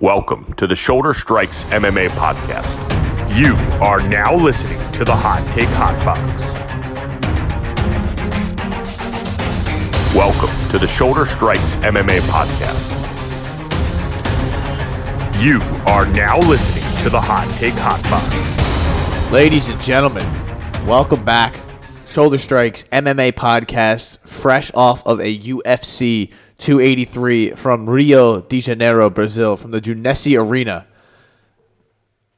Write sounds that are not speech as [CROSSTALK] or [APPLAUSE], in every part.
Welcome to the Shoulder Strikes MMA podcast. You are now listening to the Hot Take Hot Box. Welcome to the Shoulder Strikes MMA podcast. You are now listening to the Hot Take Hot Box. Ladies and gentlemen, welcome back. Shoulder Strikes MMA podcast, fresh off of a UFC 283 from Rio de Janeiro, Brazil, from the Jeunesse Arena.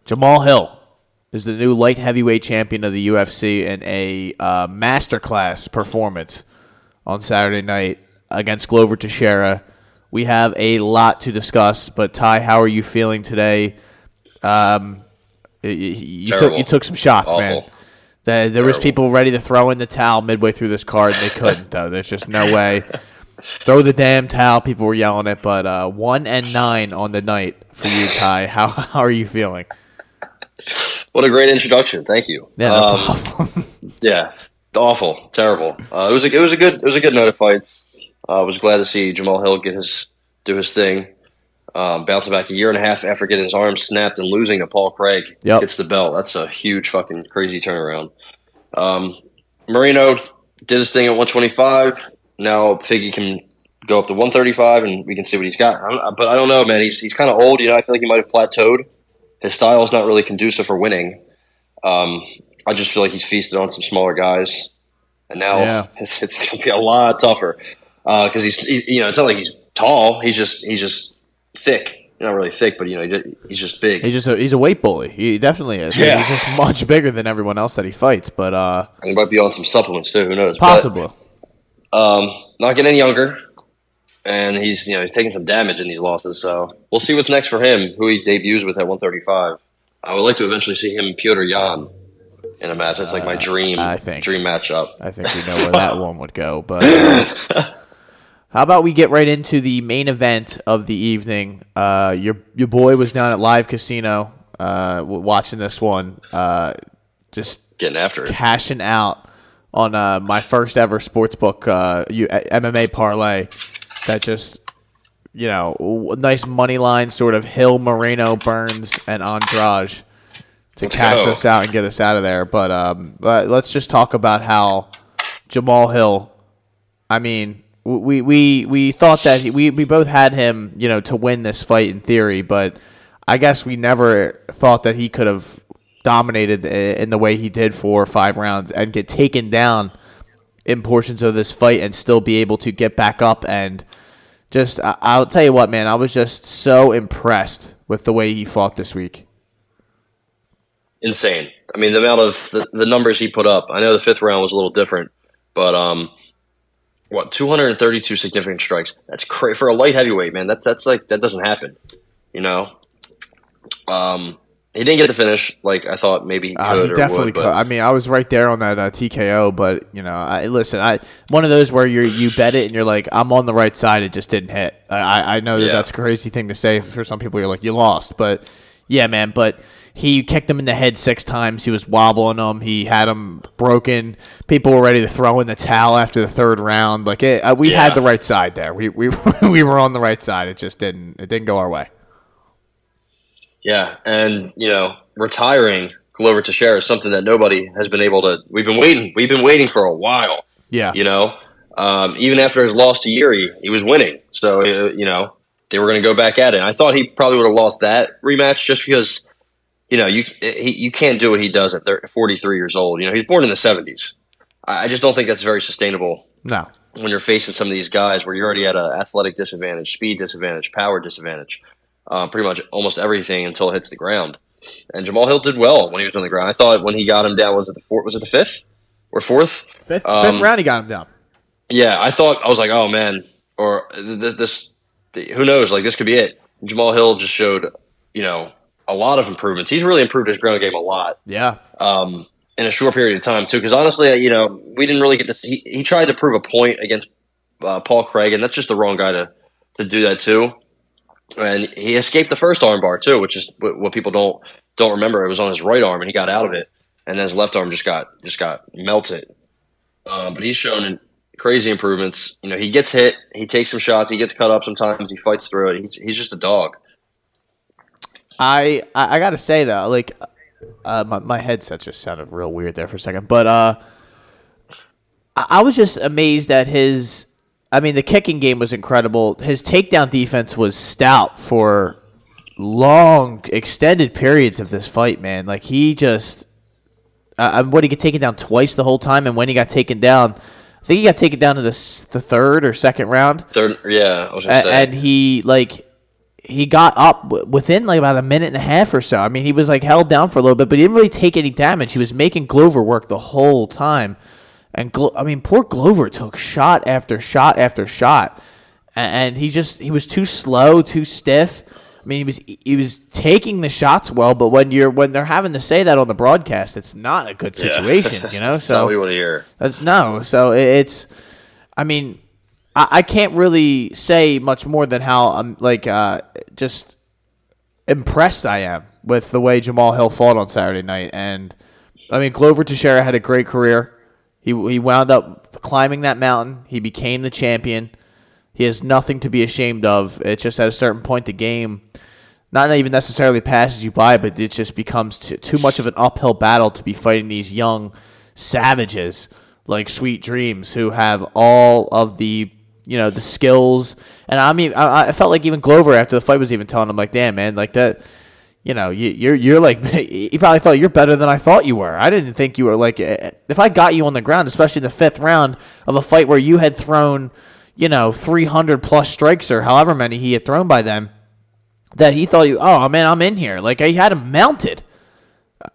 Jamal Hill is the new light heavyweight champion of the UFC in a uh, masterclass performance on Saturday night against Glover Teixeira. We have a lot to discuss, but Ty, how are you feeling today? Um, you, you took you took some shots, Awful. man. There, there was people ready to throw in the towel midway through this card, and they couldn't. though. There's just no way. [LAUGHS] Throw the damn towel. People were yelling it, but uh, one and nine on the night for you, Ty. How [LAUGHS] how are you feeling? What a great introduction. Thank you. Yeah, no Um, [LAUGHS] yeah. Awful. Terrible. Uh, it was a it was a good it was a good night of fights. Uh, I was glad to see Jamal Hill get his do his thing. Um, bouncing back a year and a half after getting his arm snapped and losing to Paul Craig Yep. gets the belt. That's a huge fucking crazy turnaround. Um, Moreno did his thing at 125. Now Figgy can go up to 135 and we can see what he's got. I'm, but I don't know, man. He's he's kind of old. You know, I feel like he might have plateaued. His style is not really conducive for winning. Um, I just feel like he's feasted on some smaller guys, and now Yeah. it's, it's going to be a lot tougher because he's he, you know it's not like he's tall. He's just he's just thick. Not really thick, but you know he just, he's just big. He's just a, he's a weight bully. He definitely is. Yeah. He's just much bigger than everyone else that he fights. But uh, he might be on some supplements too. Who knows? But, possible. Um, not getting any younger, and he's you know he's taking some damage in these losses. So we'll see what's next for him. Who he debuts with at 135. I would like to eventually see him and Petr Yan in a match. That's like my dream Uh, I think. dream matchup. I think we know where that one would go. But uh, [LAUGHS] how about we get right into the main event of the evening? Uh, your your boy was down at Live Casino uh, watching this one, uh, just Getting after it. cashing out on uh, my first ever sportsbook uh, U- MMA parlay. That just you know nice money line sort of Hill, Moreno, Burns, and Andrade to Let's cash go. us out and get us out of there. But um, let- let's just talk about how Jamal Hill. I mean, we we we thought that he, we we both had him, you know, to win this fight in theory, but I guess we never thought that he could have dominated in the way he did for five rounds and get taken down in portions of this fight and still be able to get back up and just I'll tell you what, man, I was just so impressed with the way he fought this week. insane. I mean, the amount of the, the numbers he put up. I know the fifth round was a little different, but um, what 232 significant strikes? That's crazy for a light heavyweight, man. That's that's like that doesn't happen, you know. Um, he didn't get the finish like I thought maybe he could Uh, he or definitely would. could. But I mean, I was right there on that uh, TKO, but you know, I listen. I one of those where you you bet it and you're like, I'm on the right side. It just didn't hit. I I I know that Yeah. that's a crazy thing to say for some people. You're like, you lost, but yeah, man. But he kicked him in the head six times. He was wobbling him. He had him broken. People were ready to throw in the towel after the third round. Like it, uh, we Yeah. had the right side there. We we [LAUGHS] we were on the right side. It just didn't. It didn't go our way. Yeah, and you know, retiring Glover Teixeira is something that nobody has been able to. We've been waiting. We've been waiting for a while. Yeah. You know, um, even after his loss to Yuri, he was winning. So uh, you know they were going to go back at it. And I thought he probably would have lost that rematch just because you know you he, you can't do what he does at 30, 43 years old. You know he's born in the 70s. I I just don't think that's very sustainable No. when you're facing some of these guys where you're already at an athletic disadvantage, speed disadvantage, power disadvantage, uh, pretty much almost everything until it hits the ground. And Jamal Hill did well when he was on the ground. I thought when he got him down, was it the fourth? Was it the fifth or fourth? Fifth, Um, fifth round, he got him down. Yeah, I thought I was like, oh man, or this, this, who knows? Like this could be it. Jamal Hill just showed, you know, a lot of improvements. He's really improved his ground game a lot Yeah. um, in a short period of time too. Because honestly, you know, we didn't really get to. He, he tried to prove a point against uh, Paul Craig, and that's just the wrong guy to to do that too. And he escaped the first armbar too, which is what, people don't don't remember. It was on his right arm, and he got out of it, and then his left arm just got just got melted. Um, but he's shown crazy improvements. You know, he gets hit, he takes some shots, he gets cut up sometimes, he fights through it. He's he's just a dog. I I, I got to say though, like uh, my my headset just sounded real weird there for a second, but uh, I, I was just amazed at his. I mean, the kicking game was incredible. His takedown defense was stout for long, extended periods of this fight. Man, like he just. Uh, what he get taken down twice the whole time, and when he got taken down, I think he got taken down to the the third or second round. Third, yeah, I was gonna A- say. and he like he got up within like about a minute and a half or so. I mean, he was like held down for a little bit, but he didn't really take any damage. He was making Glover work the whole time, and Glo- I mean, poor Glover took shot after shot after shot, A- and he just he was too slow, too stiff. I mean, he was he was taking the shots well, but when you're when they're having to say that on the broadcast, it's not a good Yeah. situation, you know. [LAUGHS] So we want to hear. that's no. So it- it's, I mean, I, I can't really say much more than how I'm like uh, just impressed I am with the way Jamal Hill fought on Saturday night. And I mean, Glover Teixeira had a great career. He he wound up climbing that mountain. He became the champion. He has nothing to be ashamed of. It's just at a certain point the game not even necessarily passes you by, but it just becomes too, too much of an uphill battle to be fighting these young savages like Sweet Dreams who have all of the you know the skills. And I mean, I, I felt like even Glover after the fight was even telling him like, "Damn man, like that." You know, you, you're you're like [LAUGHS] he probably thought you're better than I thought you were. I didn't think you were like eh, if I got you on the ground, especially in the fifth round of a fight where you had thrown, you know, 300 plus strikes or however many he had thrown by them that he thought you, oh man, I'm in here. Like he had him mounted,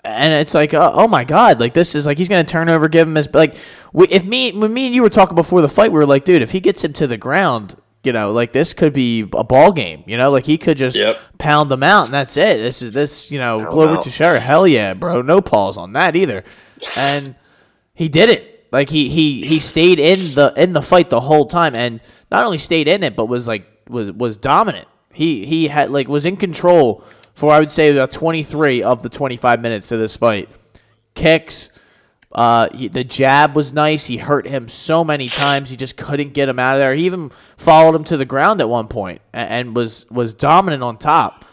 and it's like, oh, oh my god, like this is like he's gonna turn over, give him his like. If me, when me and you were talking before the fight, we were like, dude, if he gets him to the ground, you know, like this could be a ball game. You know, like he could just Yep. pound them out, and that's it. This is this, you know, Pound Glover. Teixeira, hell yeah, bro, no pause on that either, and he did it. Like he he he stayed in the in the fight the whole time, and not only stayed in it, but was like was was dominant. He he had like was in control for I would say about twenty three of the twenty five minutes of this fight. Kicks, uh, he, the jab was nice. He hurt him so many times. He just couldn't get him out of there. He even followed him to the ground at one point and, and was was dominant on top.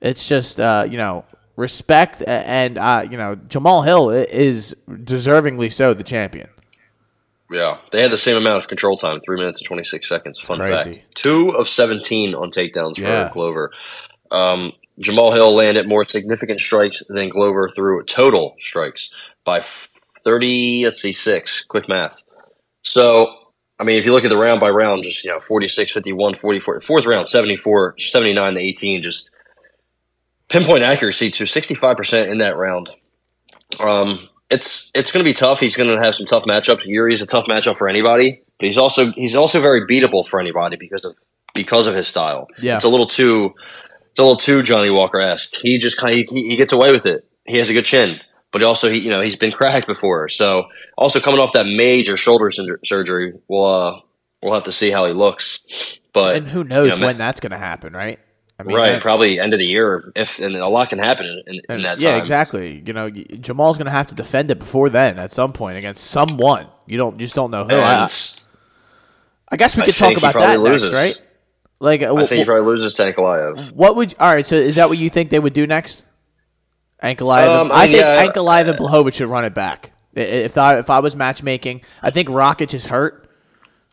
It's just uh, you know respect and uh, you know Jamal Hill is deservingly so the champion. Yeah, they had the same amount of control time, three minutes and twenty six seconds. Fun Crazy. fact: two of seventeen on takedowns for Yeah. Glover. Um, Jamal Hill landed more significant strikes than Glover threw total strikes by f- thirty. Let's see, six. Quick math. So, I mean, if you look at the round by round, just you know, 46, 51, 44, fourth round, 74, 79 to eighteen, just pinpoint accuracy to sixty five percent in that round. Um, it's it's going to be tough. He's going to have some tough matchups. Yuri's a tough matchup for anybody, but he's also he's also very beatable for anybody because of because of his style. Yeah. it's a little too it's a little too Johnny Walker esque. He just kind of he, he gets away with it. He has a good chin, but also he you know he's been cracked before. So also coming off that major shoulder surgery, we'll uh, we'll have to see how he looks. But And who knows you know, when that's going to happen, right? I right, probably end of the year if and a lot can happen in, in, in that yeah, time. exactly. You know, Jamal's going to have to defend it before then at some point against someone. You don't you just don't know who. I, I guess we could talk about that probably next, right? Like, I think he probably loses to Ankalaev. what would all right? So is that what you think they would do next? Ankalaev. Um, I I think mean, yeah. Ankalaev and Blachowicz should run it back. If I if I was matchmaking, I think Rakic is hurt,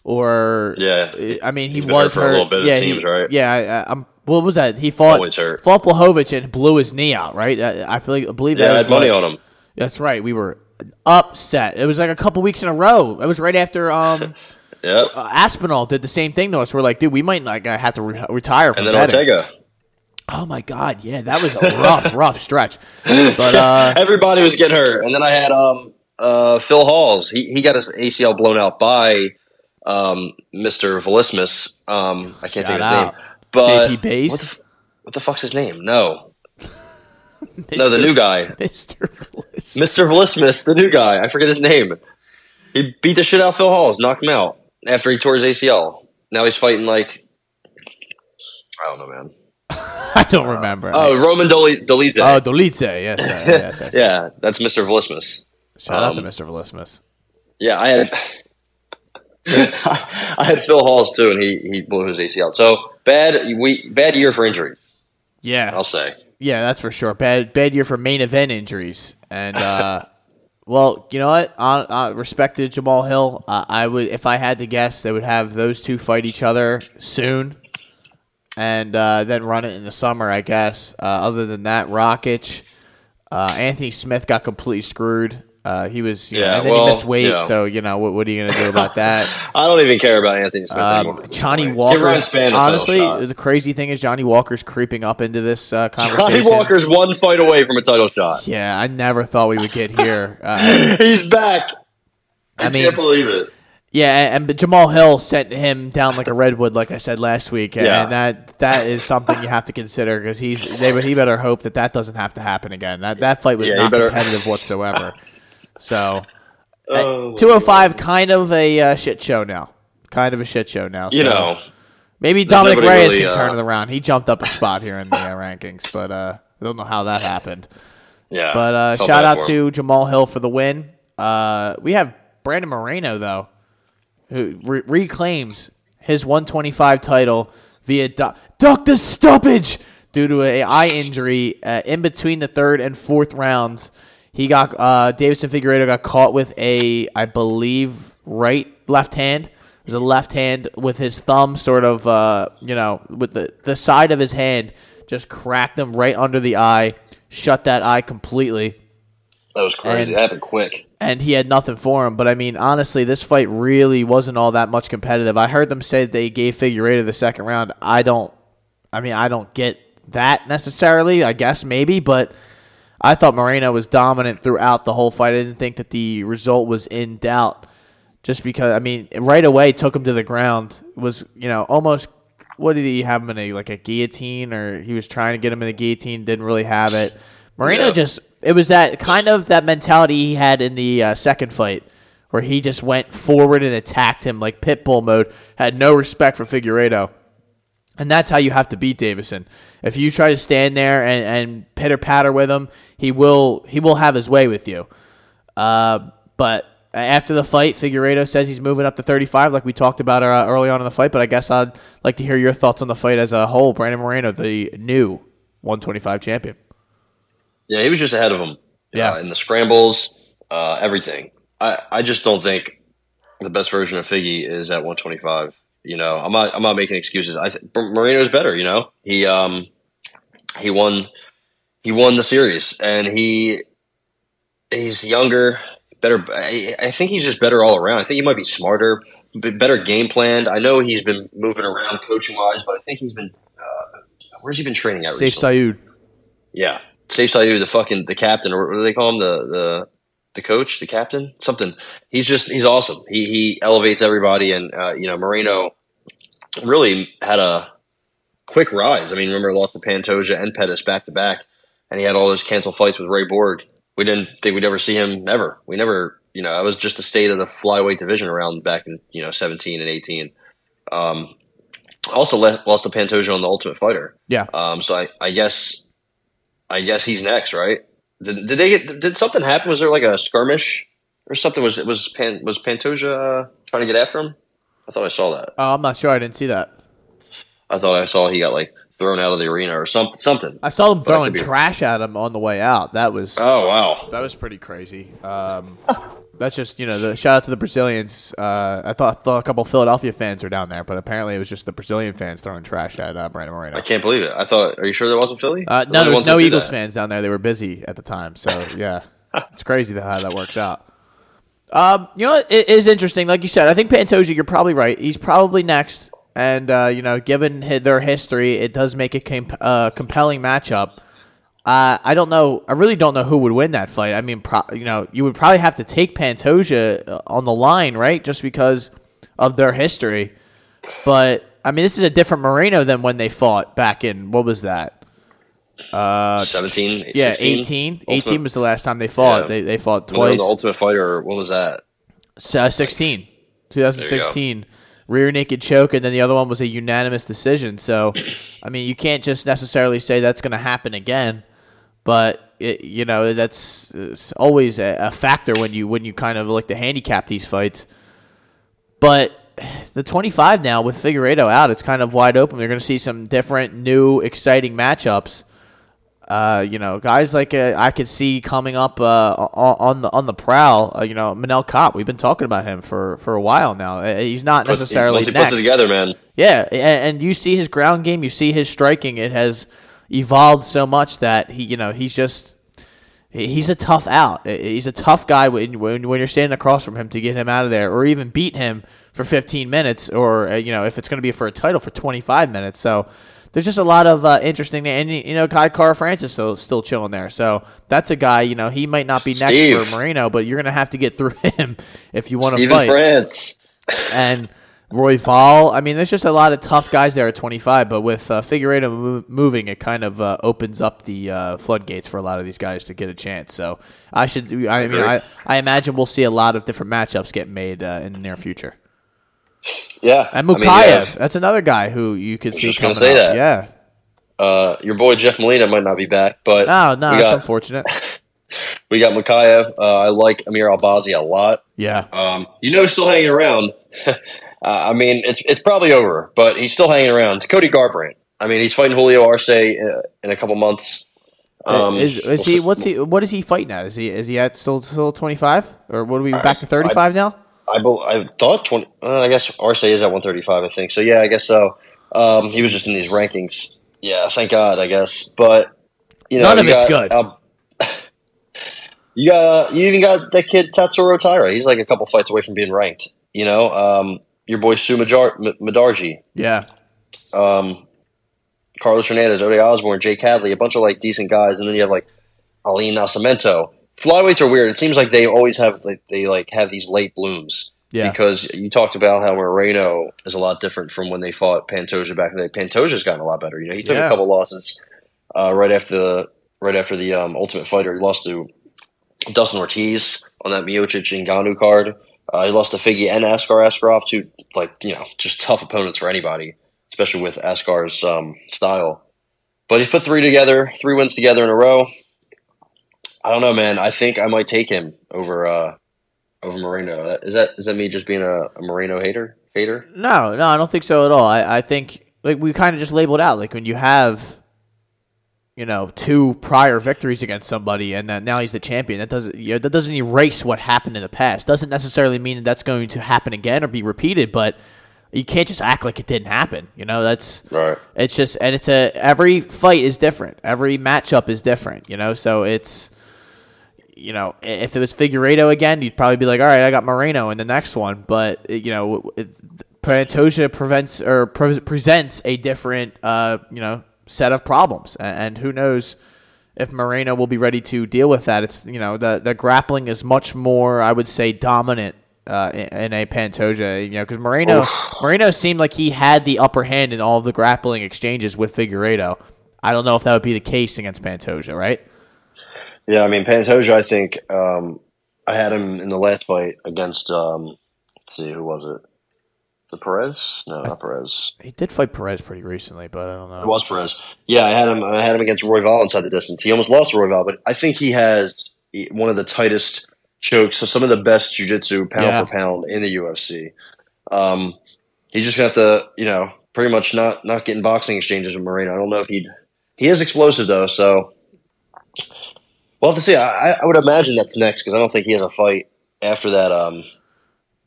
or Yeah. I mean he He's been was hurt for a little bit, it yeah, seems, he- right? Yeah, I, I'm. What was that? He fought Always hurt. fought Blachowicz and blew his knee out. Right? I, I feel like I believe Yeah, that I was had money what- on him. That's right. We were upset. It was like a couple weeks in a row. It was right after um [LAUGHS] Yep. uh, Aspinall did the same thing to us. We're like, dude, we might like have to re- retire from and then betting. Ortega. Oh my god, yeah, that was a rough, [LAUGHS] rough stretch. But uh, Everybody was getting hurt. And then I had um uh Phil Hawes. He he got his ACL blown out by um Mr. Velismus. Um I can't Shout think of his out. name. But JP Bays? what the, what the fuck's his name? No. [LAUGHS] No, the new guy. Mr. Bliss. Mr. Velismus, the new guy. I forget his name. He beat the shit out of Phil Hawes, knocked him out after he tore his ACL. Now he's fighting like I don't know, man. [LAUGHS] I don't remember. Oh, Roman Doli- Dolidze. oh, Dolice. Yes, uh, [LAUGHS] yes, yes. yeah, that's Mr. Velismus. Shout out to Um, Mr. Velismus. Yeah, I had [LAUGHS] I had Phil Hawes too, and he he blew his ACL. So bad we bad year for injuries. Yeah, I'll say. Yeah, that's for sure. Bad bad year for main event injuries. And uh, well, you know what? On, on respect to Jamal Hill, uh, I would if I had to guess, they would have those two fight each other soon, and uh, then run it in the summer. I guess. Uh, other than that, Rakic, uh, Anthony Smith got completely screwed. Uh, he was, you know, Yeah, and then well, he missed weight. you know. So you know, what, what are you going to do about that? [LAUGHS] I don't even care about Anthony Smith Um. Johnny Walker. Ryan Spann a title Honestly, the crazy thing is Johnny Walker's creeping up into this uh, conversation. Johnny Walker's one fight away from a title shot. Yeah, I never thought we would get here. Uh, [LAUGHS] He's back. I I, mean- can't believe it. Yeah, and Jamal Hill sent him down like a redwood, like I said last week, and Yeah. that that is something you have to consider because he's they he better hope that that doesn't have to happen again. That that fight was Yeah, not competitive whatsoever. So, [LAUGHS] Oh, two hundred five, kind of a uh, shit show now. Kind of a shit show now. You know, maybe Dominic Reyes really, can turn uh, it around. He jumped up a spot here in the uh, rankings, but uh, I don't know how that happened. yeah. But uh, shout out to Jamal Hill for the win. Uh, we have Brandon Moreno though, who re- reclaims his 125 title via du- Doctor stoppage due to a eye injury uh, in between the third and fourth rounds. He got uh, Deiveson Figueiredo got caught with a, I believe, right left hand. It was a left hand with his thumb, sort of, uh, you know, with the the side of his hand, just cracked him right under the eye, shut that eye completely That was crazy. and- it happened quick. and he had nothing for him. But I mean, honestly, this fight really wasn't all that much competitive. I heard them say they gave Figueiredo the second round. I don't. I mean, I don't get that necessarily. I guess maybe, but I thought Moreno was dominant throughout the whole fight. I didn't think that the result was in doubt. Just because, I mean, right away took him to the ground. Was you know almost. What did he have him in a like a guillotine, or he was trying to get him in the guillotine? Didn't really have it. Moreno Yeah. just it was that kind of that mentality he had in the uh, second fight where he just went forward and attacked him like pitbull mode had no respect for Figueiredo. And that's how you have to beat Deiveson. If you try to stand there and, and pitter patter with him he will he will have his way with you. Uh, but after the fight Figueiredo says he's moving up to 35 like we talked about uh, early on in the fight but I guess I'd like to hear your thoughts on the fight as a whole. Brandon Moreno the new 125 champion Yeah, he was just ahead of him. Yeah. uh, in the scrambles, uh, everything. I, I just don't think the best version of Figgy is at 125. You know, I'm not I'm not making excuses. I think Moreno's better. You know, he um he won he won the series, and he he's younger, better. I, I think he's just better all around. I think he might be smarter, better game planned. I know he's been moving around coaching wise, but I think he's been uh, where's he been training at Safe recently? Sayud Yeah, Sayif Saud, the fucking the captain, or what do they call him? The the the coach, the captain, something. He's just he's awesome. He he elevates everybody, and uh, you know Moreno really had a quick rise. I mean, remember lost to Pantoja and Pettis back to back, and he had all those canceled fights with Ray Borg. We didn't think we'd ever see him ever. We never, you know, that was just the state of the flyweight division around back in you know seventeen and eighteen. Um, also le- lost to Pantoja on the Ultimate Fighter. yeah Um, so I, I guess, I guess he's next, right? Did, did they get? Did something happen? Was there like a skirmish or something? Was it was Pan, was Pantoja uh, trying to get after him? I thought I saw that. oh, I'm not sure I didn't see that I thought I saw he got like thrown out of the arena or something. Something. I saw them throwing trash at him on the way out. That was Oh wow! that was pretty crazy. Um, [LAUGHS] that's just you know the shout out to the Brazilians. Uh, I thought, thought a couple Philadelphia fans were down there, but apparently it was just the Brazilian fans throwing trash at uh, Brandon Moreno. I can't believe it. I thought. Are you sure there wasn't Philly? Uh, no, there was no Eagles that. fans down there. They were busy at the time. So [LAUGHS] yeah, it's crazy how that works out. Um, you know, it is interesting. Like you said, I think Pantoja. You're probably right. He's probably next, and uh, you know, given hi- their history, it does make a com- uh, compelling matchup. Uh, I don't know. I really don't know who would win that fight. I mean, pro- you know, you would probably have to take Pantoja uh, on the line, right? Just because of their history. But I mean, this is a different Moreno than when they fought back in what was that? Uh, 17, [LAUGHS] yeah, 16? 18. Ultimate- 18 was the last time they fought. Yeah. They they fought When twice. The Ultimate Fighter. When was that? Uh, 16. 2016. Rear naked choke, and then the other one was a unanimous decision. So, I mean, you can't just necessarily say that's going to happen again, but it, you know that's it's always a, a factor when you when you kind of like to handicap these fights. But the 25 now with Figueiredo out, it's kind of wide open. They're going to see some different, new, exciting matchups. Uh, you know, guys like uh, I could see coming up uh, on the on the prowl. Uh, you know, Manel Kape. We've been talking about him for, for a while now. Uh, he's not necessarily once he next. puts it together, man. Yeah, and, and you see his ground game, you see his striking. It has evolved so much that he, you know, he's just he's a tough out. He's a tough guy when when, when you're standing across from him to get him out of there, or even beat him for 15 minutes, or uh, you know, if it's going to be for a title for 25 minutes. So there's just a lot of uh, interesting, and you know, Kai Kara-France still still chilling there. So that's a guy. You know, he might not be next Steve. for Moreno, but you're going to have to get through [LAUGHS] him if you want to fight France. and Royval. I mean, there's just a lot of tough guys there at 25. But with uh, Figueiredo mo- moving, it kind of uh, opens up the uh, floodgates for a lot of these guys to get a chance. So I should. I mean, I, I imagine we'll see a lot of different matchups get made uh, in the near future. Yeah. And I mean, yeah, that's another guy who you could see just gonna say up. that. Yeah. uh, your boy Jeff Molina might not be back, but No, no, it's unfortunate. We got Mokaev. Uh, I like Amir Albazi a lot. Yeah. Um, you know, he's still hanging around. [LAUGHS] uh, I mean, it's it's probably over, but he's still hanging around. It's Cody Garbrandt. I mean, he's fighting Julio Arce in, in a couple months. Um, is is he? What's he? What is he fighting at? Is he? Is he at still still 25? Or what are we back to 35 now? I, I thought twenty. Uh, I guess Arce is at one thirty five. I think so. Yeah, I guess so. Um, he was just in these rankings. Yeah, thank God. I guess, but you know, None of it's got, good. You got you even got that kid Tatsuro Taira. He's like a couple fights away from being ranked. You know, um, your boy Sue Majar- M- Mudaerji, Yeah. um, Carlos Hernandez, Ode Osborne, Jake Hadley, a bunch of like decent guys, and then you have like Ali Nascimento. Flyweights are weird. It seems like they always have like they like have these late blooms. Yeah. Because you talked about how Moreno is a lot different from when they fought Pantoja back in the day. Pantoja's gotten a lot better. You know, he took Yeah. a couple losses uh, right after the right after the um, Ultimate Fighter. He lost to Dustin Ortiz on that Miocic Ngannou card. Uh, he lost to Figgy and Askar Askarov, two like you know just tough opponents for anybody, especially with Askar's um, style. But he's put three together, three wins together in a row. I don't know, man. I think I might take him over uh, over Moreno. Is that is that me just being a, a Moreno hater? Hater? No, no, I don't think so at all. I, I think like we kind of just labeled out like when you have, you know, two prior victories against somebody and now he's the champion. That doesn't you know, that doesn't erase what happened in the past. Doesn't necessarily mean that that's going to happen again or be repeated. But you can't just act like it didn't happen. You know, that's Right. it's just and it's a every fight is different. Every matchup is different. You know, so it's you know, if it was Figueiredo again, you'd probably be like, all right, I got Moreno in the next one. But uh, you know, it- Pantoja prevents or pre- presents a different, uh, you know, set of problems, and who knows if Moreno will be ready to deal with that. It's you know, the the grappling is much more, I would say, dominant. Uh, in, in a Pantoja, you know, because Moreno Moreno seemed like he had the upper hand in all of the grappling exchanges with Figueiredo. I don't know if that would be the case against Pantoja, right? Yeah, I mean Pantoja. I think um, I had him in the last fight against. Um, let's see, who was it? The Perez? No, not Perez. He did fight Perez pretty recently, but I don't know. It was Perez. Yeah, I had him. I had him against Royval inside the distance. He almost lost to Royval, but I think he has one of the tightest chokes, so some of the best jiu-jitsu pound Yeah. for pound in the UFC. Um, he's just got to, you know, pretty much not not getting boxing exchanges with Moreno. I don't know if he'd. He is explosive though, so we'll have to see. I, I would imagine that's next because I don't think he has a fight after that. Um,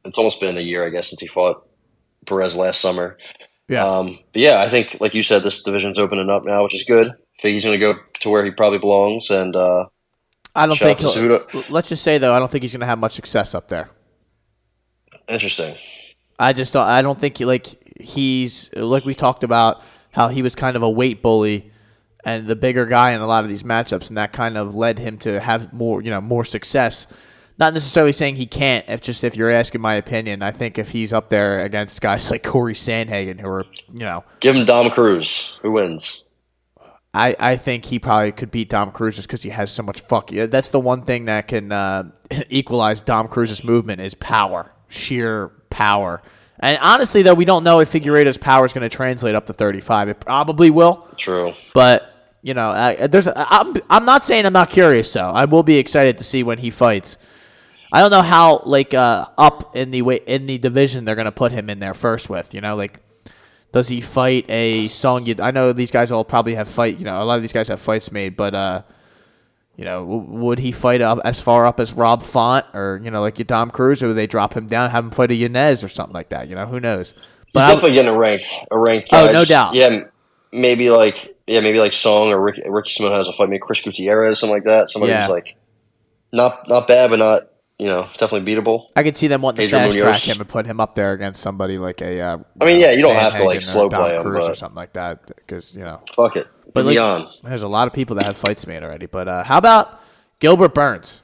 it's almost been a year, I guess, since he fought Perez last summer. Yeah. Um, yeah, I think, like you said, this division's opening up now, which is good. I think he's going to go to where he probably belongs, and uh, I don't think. out to he'll- Let's just say though, I don't think he's going to have much success up there. interesting. I just don't. I don't think he, like he's like we talked about how he was kind of a weight bully and the bigger guy in a lot of these matchups, and that kind of led him to have more, you know, more success. Not necessarily saying he can't. If just if you're asking my opinion, I think if he's up there against guys like Corey Sandhagen, who are, you know, Give him Dom Cruz. Who wins? I, I think he probably could beat Dom Cruz just because he has so much fuck. yeah, That's the one thing that can uh, [LAUGHS] equalize Dom Cruz's movement is power, sheer power. And honestly, though, we don't know if Figueiredo's power is going to translate up to 35. It probably will, True. but you know, uh, there's. I'm I'm not saying I'm not curious though. I will be excited to see when he fights. I don't know how like uh, up in the way in the division they're going to put him in there first with. You know, like Does he fight a Song? I know these guys all probably have fight. You know, a lot of these guys have fights made, but uh, you know, w- would he fight up as far up as Rob Font or you know like your Dom Cruz, or would they drop him down, have him fight a Yanez or something like that? You know, who knows? He's I- definitely getting a ranked, a ranked. Oh, no doubt. Yeah, maybe like yeah, maybe like Song or Ricky, Ricky Simon has a fight. Maybe Chris Gutierrez, or something like that. Somebody Yeah. who's like not not bad, but not you know definitely beatable. I could see them wanting to fast track him and put him up there against somebody like a. Uh, I mean, yeah, you don't have to, like, slow play him, Cruz or something like that because you know. Fuck it, But but like, on. there's a lot of people that have fights made already. But uh, how about Gilbert Burns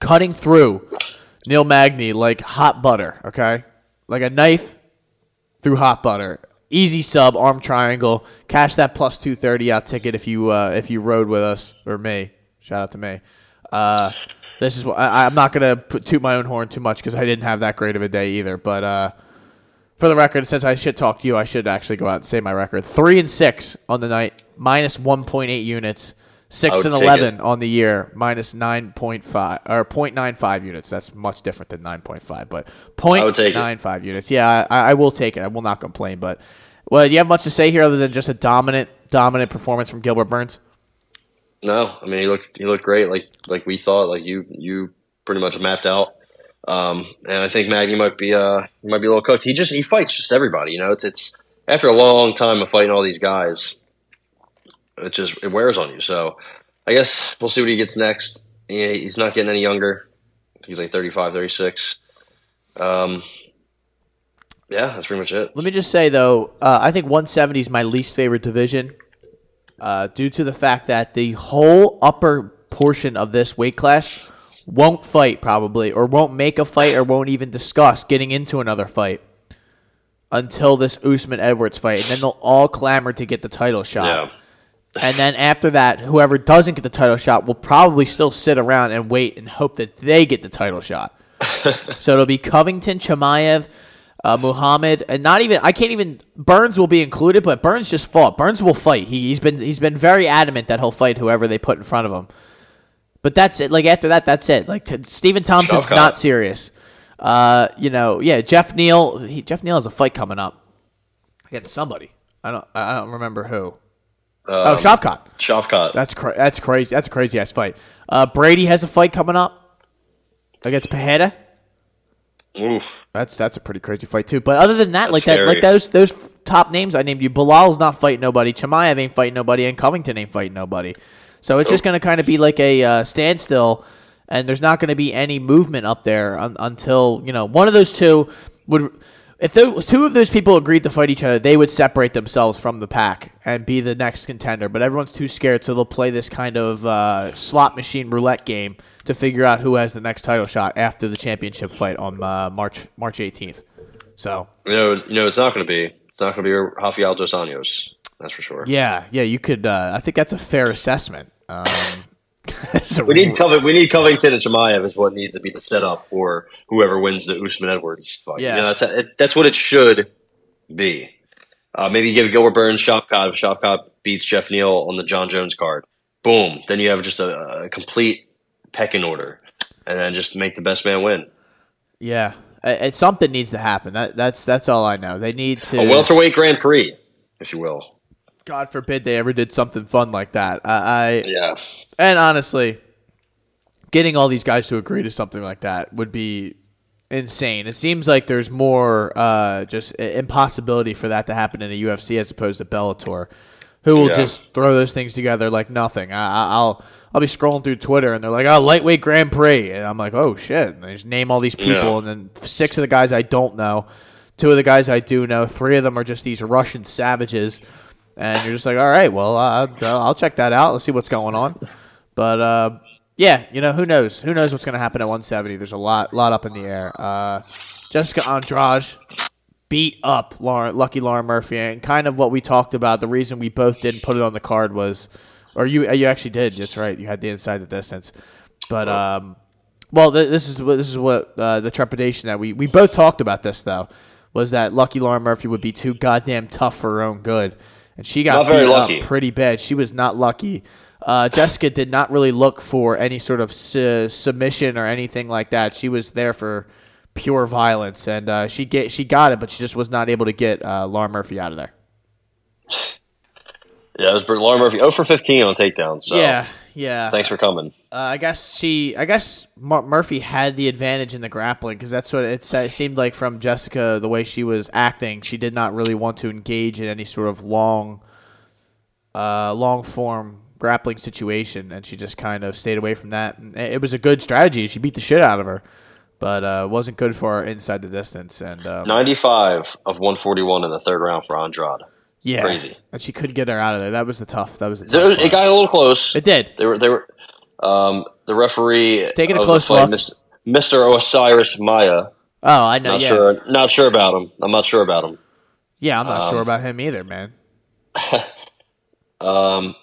cutting through Neil Magny like hot butter? Okay, like a knife through hot butter. Easy sub, arm triangle. Cash that plus two thirty out ticket if you uh, if you rode with us or me. Shout out to me. Uh, this is what I, I'm not gonna put, toot my own horn too much because I didn't have that great of a day either. But uh, for the record, since I should talk to you, I should actually go out and say my record: three and six on the night, minus one point eight units. Six and eleven it. on the year, minus nine point five or 0.95 units. That's much different than nine point five, but I would take it. 0.95 units. Yeah, I, I will take it. I will not complain. But well, do you have much to say here other than just a dominant, dominant performance from Gilbert Burns? No, I mean he looked he looked great, like like we thought, like you you pretty much mapped out. Um, and I think Magny might be uh might be a little cooked. He just he fights just everybody, you know. It's it's after a long time of fighting all these guys, it just it wears on you. So I guess we'll see what he gets next. He's not getting any younger. He's like 35, 36. Um, yeah, that's pretty much it. Let me just say though, uh, I think 170 is my least favorite division, uh, due to the fact that the whole upper portion of this weight class won't fight probably, or won't make a fight, or won't even discuss getting into another fight until this Usman Edwards fight, and then they'll all clamor to get the title shot. Yeah. And then after that, whoever doesn't get the title shot will probably still sit around and wait and hope that they get the title shot. [LAUGHS] so it'll be Covington, Chimaev, uh, Muhammad, and not even I can't even Burns will be included, but Burns just fought. Burns will fight. He, he's been he's been very adamant that he'll fight whoever they put in front of him. But that's it. Like after that, that's it. Like t- Stephen Thompson's not serious. Uh, you know, yeah, Geoff Neal. He, Geoff Neal has a fight coming up against somebody. I don't I don't remember who. oh, Um, Shavkat. Shavkat. That's cra- that's crazy. That's a crazy ass fight. Uh, Brady has a fight coming up against Pajeda. Oof. That's that's a pretty crazy fight too. But other than that, That's like that, like those those top names I named you, Belal's not fighting nobody. Chimaev ain't fighting nobody, and Covington ain't fighting nobody. So it's just going to kind of be like a uh, standstill, and there's not going to be any movement up there un- until you know one of those two would. If those, two of those people agreed to fight each other, they would separate themselves from the pack and be the next contender. But everyone's too scared, so they'll play this kind of uh, slot machine roulette game to figure out who has the next title shot after the championship fight on uh, March March 18th. So You know, you know, it's not going to be. It's not going to be Rafael dos Anjos. That's for sure. yeah, yeah, you could. Uh, I think that's a fair assessment. Um, [LAUGHS] We need Coving, we need Covington and Chimaev is what needs to be the setup for whoever wins the Usman Edwards fight. Yeah. You know, that's it, that's what it should be. Uh, maybe give Gilbert Burns Shavkat if Shavkat beats Geoff Neal on the John Jones card. Boom. Then you have just a, a complete pecking order, and then just make the best man win. yeah, it, something needs to happen. That that's that's all I know. They need to. A welterweight Grand Prix, if you will. God forbid they ever did something fun like that. I, I Yeah. and honestly, getting all these guys to agree to something like that would be insane. It seems like there's more uh, just impossibility for that to happen in a UFC as opposed to Bellator, who will Yeah. just throw those things together like nothing. I, I- I'll I'll be scrolling through Twitter and they're like, "Oh, lightweight Grand Prix," and I'm like, "Oh shit!" And they just name all these people, Yeah. and then six of the guys I don't know, two of the guys I do know, three of them are just these Russian savages, and you're just like, "All right, well, uh, I'll check that out. Let's see what's going on." But uh, yeah, you know, who knows? Who knows what's going to happen at 170? There's a lot, lot up in the air. Uh, Jessica Andrade beat up Laura, Lucky Laura Murphy, and kind of what we talked about. The reason we both didn't put it on the card was, or you, you actually did. That's right. You had the inside the distance, but um, well, th- this is what this is what uh, the trepidation that we we both talked about this though was that Lucky Laura Murphy would be too goddamn tough for her own good, and she got beat lucky. up pretty bad. She was not lucky. Uh, Jessica did not really look for any sort of su- submission or anything like that. She was there for pure violence, and uh, she get she got it, but she just was not able to get uh, Lauren Murphy out of there. [SIGHS] Yeah, it was Lauren Murphy. 0 for 15 on takedowns. So yeah, yeah. thanks for coming. Uh, I guess she, I guess Mur- Murphy had the advantage in the grappling because that's what it, it seemed like from Jessica the way she was acting. She did not really want to engage in any sort of long, uh, long form grappling situation, and she just kind of stayed away from that. And it was a good strategy. She beat the shit out of her, but uh, wasn't good for inside the distance. And um, 95 of 141 in the third round for Andrade. yeah, crazy. And she couldn't get her out of there. That was the tough. That was the tough. It got a little close. It did. They were they were um, the referee taking a close look. Mr. Osiris Maia. Oh, I know. Not yeah, sure. Not sure about him. I'm not sure about him. yeah. I'm not Um, sure about him either, man. [LAUGHS] Um,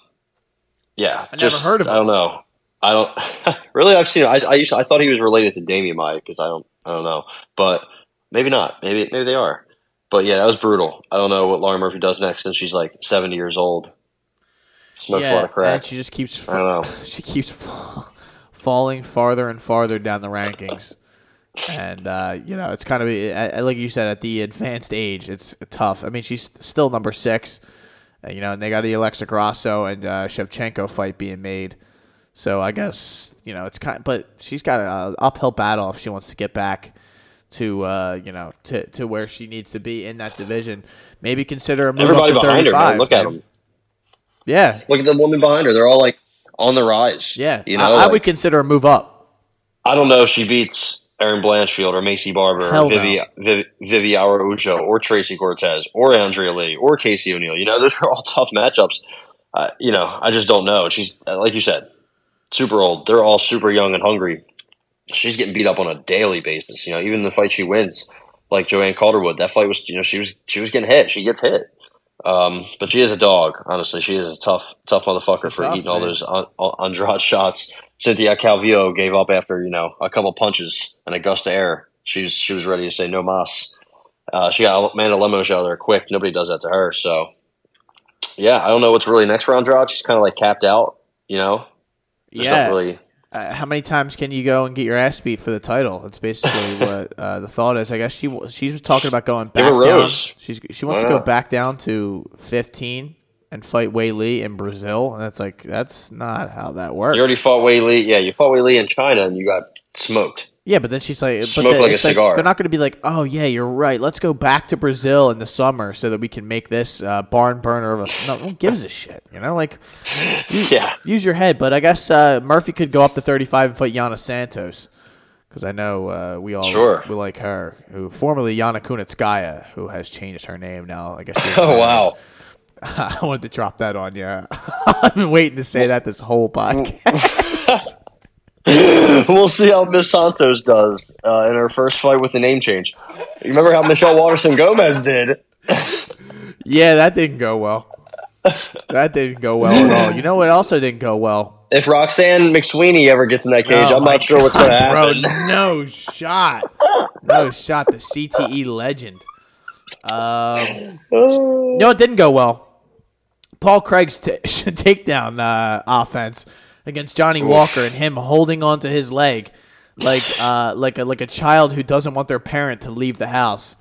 yeah, I never just, heard of I don't know. I don't [LAUGHS] really. I've seen. I I used. To, I thought he was related to Demian Maia because I don't. I don't know, but maybe not. Maybe maybe they are. But yeah, that was brutal. I don't know what Lauren Murphy does next since she's like 70 years old. Smokes a lot of crack. And she just keeps I don't know. [LAUGHS] she keeps fall, falling farther and farther down the rankings. And uh, you know, it's kind of uh, like you said at the advanced age, it's tough. I mean, she's still number six, you know, and they got the Alexa Grasso and uh, Shevchenko fight being made. So I guess you know it's kind, of, but she's got an uphill battle if she wants to get back to uh, you know to, to where she needs to be in that division. Maybe consider a move Everybody up to behind her, man. Look at them. Yeah, Look at the woman behind her. They're all like on the rise. yeah. you know. I, I like- would consider a move up. I don't know if she beats Erin Blanchfield or Maycee Barber Hell or Vivi, Vivi, Vivi Araujo or Tracy Cortez or Andrea Lee or Casey O'Neill. You know, [LAUGHS] those are all tough matchups. Uh, you know, I just don't know. She's, like you said, super old. They're all super young and hungry. She's getting beat up on a daily basis. You know, even the fight she wins, like Joanne Calderwood, that fight was, you know, she was, she was getting hit. She gets hit. Um, but she is a dog. Honestly, she is a tough, tough motherfucker for tough, eating all those on, Andrade shots. Cynthia Calvillo gave up after you know a couple punches and a gust of air. She was she was ready to say no mas. Uh, she got Amanda Lemos out there quick. Nobody does that to her. So yeah, I don't know what's really next for Andrade. She's kind of like capped out. You know, just yeah. really. uh, how many times can you go and get your ass beat for the title? That's basically [LAUGHS] what uh, the thought is. I guess she wa- she was talking about going Give back down. She's she wants Why to go not? back down to fifteen and fight Weili in Brazil, and that's like that's not how that works. You already fought Weili. Yeah, you fought Weili in China and you got smoked. Yeah, but then she's like, but Smoke like a cigar. they're not going to be like, oh yeah, you're right. Let's go back to Brazil in the summer so that we can make this uh, barn burner of a. No one gives a shit. You know, like [LAUGHS] Yeah, use your head. But I guess uh, Murphy could go up to 35 and fight Yana Santos. Because I know uh, we all Sure. we like her, who formerly Yana Kunitskaya, who has changed her name now. I guess. [LAUGHS] Oh wow. [LAUGHS] I wanted to drop that on you. I've been waiting to say that this whole podcast. [LAUGHS] we'll see how Miss Santos does uh, in her first fight with the name change. You remember how Michelle Waterson Gomez did? [LAUGHS] yeah, that didn't go well. That didn't go well at all. You know what also didn't go well? If Roxanne McSweeney ever gets in that cage, Oh I'm not sure what's going to God, bro, happen. [LAUGHS] no shot. No shot. The CTE legend. Um, [SIGHS] know, it didn't go well. Paul Craig's t- takedown uh, offense against Johnny Walker and him holding onto his leg like uh, like a, like a child who doesn't want their parent to leave the house,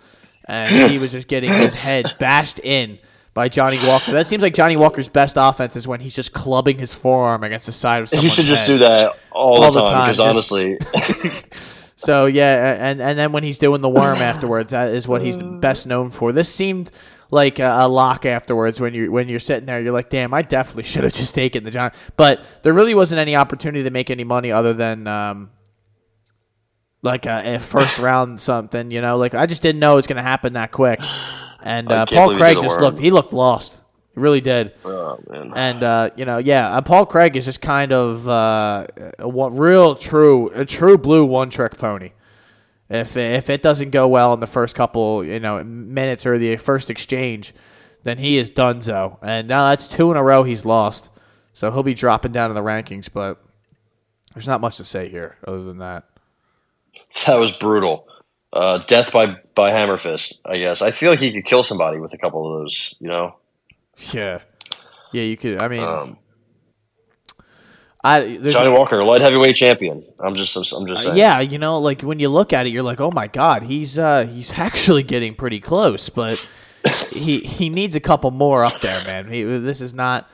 and he was just getting his head [LAUGHS] bashed in by Johnny Walker. That seems like Johnny Walker's best offense is when he's just clubbing his forearm against the side of someone's should just head. do that all, All the time time, because honestly, [LAUGHS] [LAUGHS] So yeah, and and then when he's doing the worm afterwards, that is what he's best known for. This seemed like a, a lock afterwards when you when you're sitting there, you're like, damn, I definitely should have just taken the John. But there really wasn't any opportunity to make any money other than um, like a, a first [LAUGHS] round something. You know, like I just didn't know it was going to happen that quick. And uh, Paul Craig just looked he looked lost. He really did. oh man, And uh, you know, yeah, uh, Paul Craig is just kind of uh, a one, real true, a true blue one trick pony. If if it doesn't go well in the first couple, you know, minutes or the first exchange, then he is donezo. And now that's two in a row he's lost, so he'll be dropping down in the rankings. But there's not much to say here other than that. that was brutal. Uh, death by by hammer fist. I guess I feel like he could kill somebody with a couple of those. You know, Yeah, yeah, you could. I mean, um, I Johnny Walker, light heavyweight champion. I'm just, I'm just saying. yeah, you know, like when you look at it, you're like, oh my god, he's uh he's [LAUGHS] actually getting pretty close, but he he needs a couple more up there, man. He, this is not.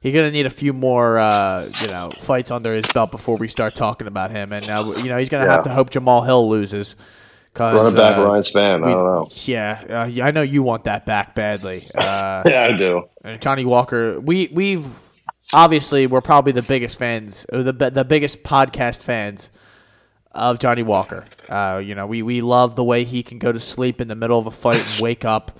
He's gonna need a few more, uh, you know, fights under his belt before we start talking about him. And uh, you know, he's gonna have to hope Jamal Hill loses. Cause, Running back uh, Ryan Spann. I don't know. Yeah, uh, yeah, I know you want that back badly. Uh, [LAUGHS] Yeah, I do. and Johnny Walker, we we've obviously we're probably the biggest fans, the the biggest podcast fans of Johnny Walker. Uh, you know, we we love the way he can go to sleep in the middle of a fight and wake up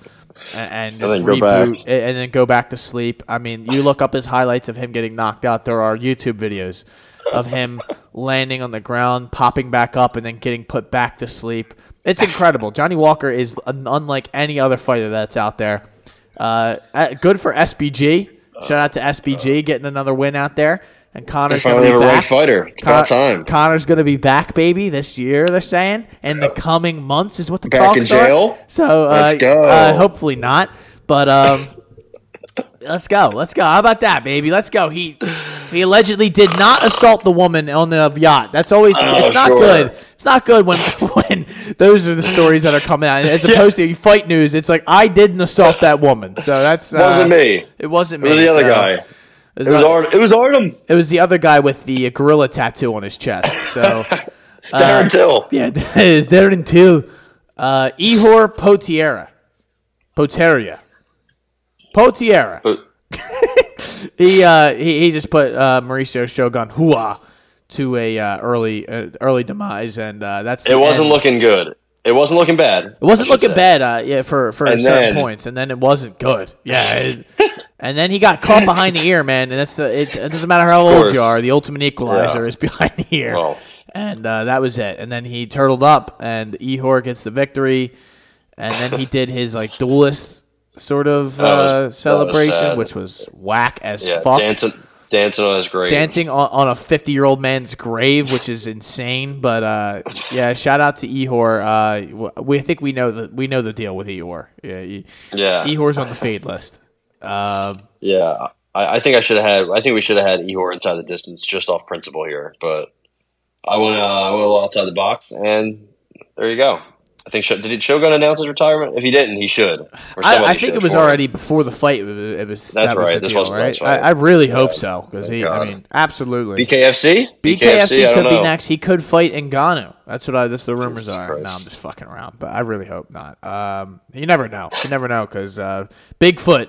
and, and go reboot back. and then go back to sleep. I mean, you look up his highlights of him getting knocked out. There are YouTube videos of him landing on the ground, popping back up, and then getting put back to sleep. It's incredible. Johnny Walker is unlike any other fighter that's out there. Uh, good for SBG. Shout out to SBG getting another win out there. And Connor's going to be a back. fighter. It's about time. Connor's going to be back, baby, this year. They're saying, in the coming months is what the Back in talks are. So uh, Let's go. Uh, hopefully not, but um, let's go. Let's go. How about that, baby? Let's go. He he allegedly did not assault the woman on the yacht. That's always Oh, it's not sure. good. It's not good when [LAUGHS] when those are the stories that are coming out. As [LAUGHS] opposed to fight news, it's like I didn't assault that woman. So that's uh, wasn't me. It wasn't It me. was the other so- guy. It was, It was, uh, it was Artem. it was the other guy with the gorilla tattoo on his chest. So [LAUGHS] Darren Till. yeah, that is Darren too. Uh, Ihor Potiera, Poteria, Potiera. [LAUGHS] He uh, he, he just put uh, Mauricio Shogun Rua to a uh, early uh, early demise, and uh, that's It wasn't end. looking good. It wasn't looking bad. It wasn't looking say. bad, uh, yeah, for for And certain then- points, and then it wasn't good. Yeah, it- [LAUGHS] and then he got caught behind the ear, man, and that's the, it, it doesn't matter how old course. you are, the ultimate equalizer Yeah. is behind the ear, Well. and uh, that was it. And then he turtled up, and Ihor gets the victory, and then he did his like duelist sort of uh, was celebration, sad. which was whack as Yeah, fuck. dancing, dancing on his grave. Dancing on, on a 50 year old man's grave, which is insane. But uh, yeah, shout out to Ihor. Uh, we think we know the we know the deal with Ihor. Yeah, E- Yeah, Ihor's on the fade list. Um, yeah. I, I think I should have had. I think we should have had Ihor inside the distance just off principle here, but I went. Uh, I went a little outside the box, and there you go. I think did he Shogun announce his retirement? If he didn't, he should. I, I think it was for him. already before the fight. It was, it was That's that was right. the This deal, the right? I, I really hope Yeah. so because he. I mean, absolutely. BKFC. BKFC I could be next. He could fight Ngannou. That's what I. That's the rumors Jesus are. Christ. No, I'm just fucking around, but I really hope not. Um, you never know. You never know because uh, Bigfoot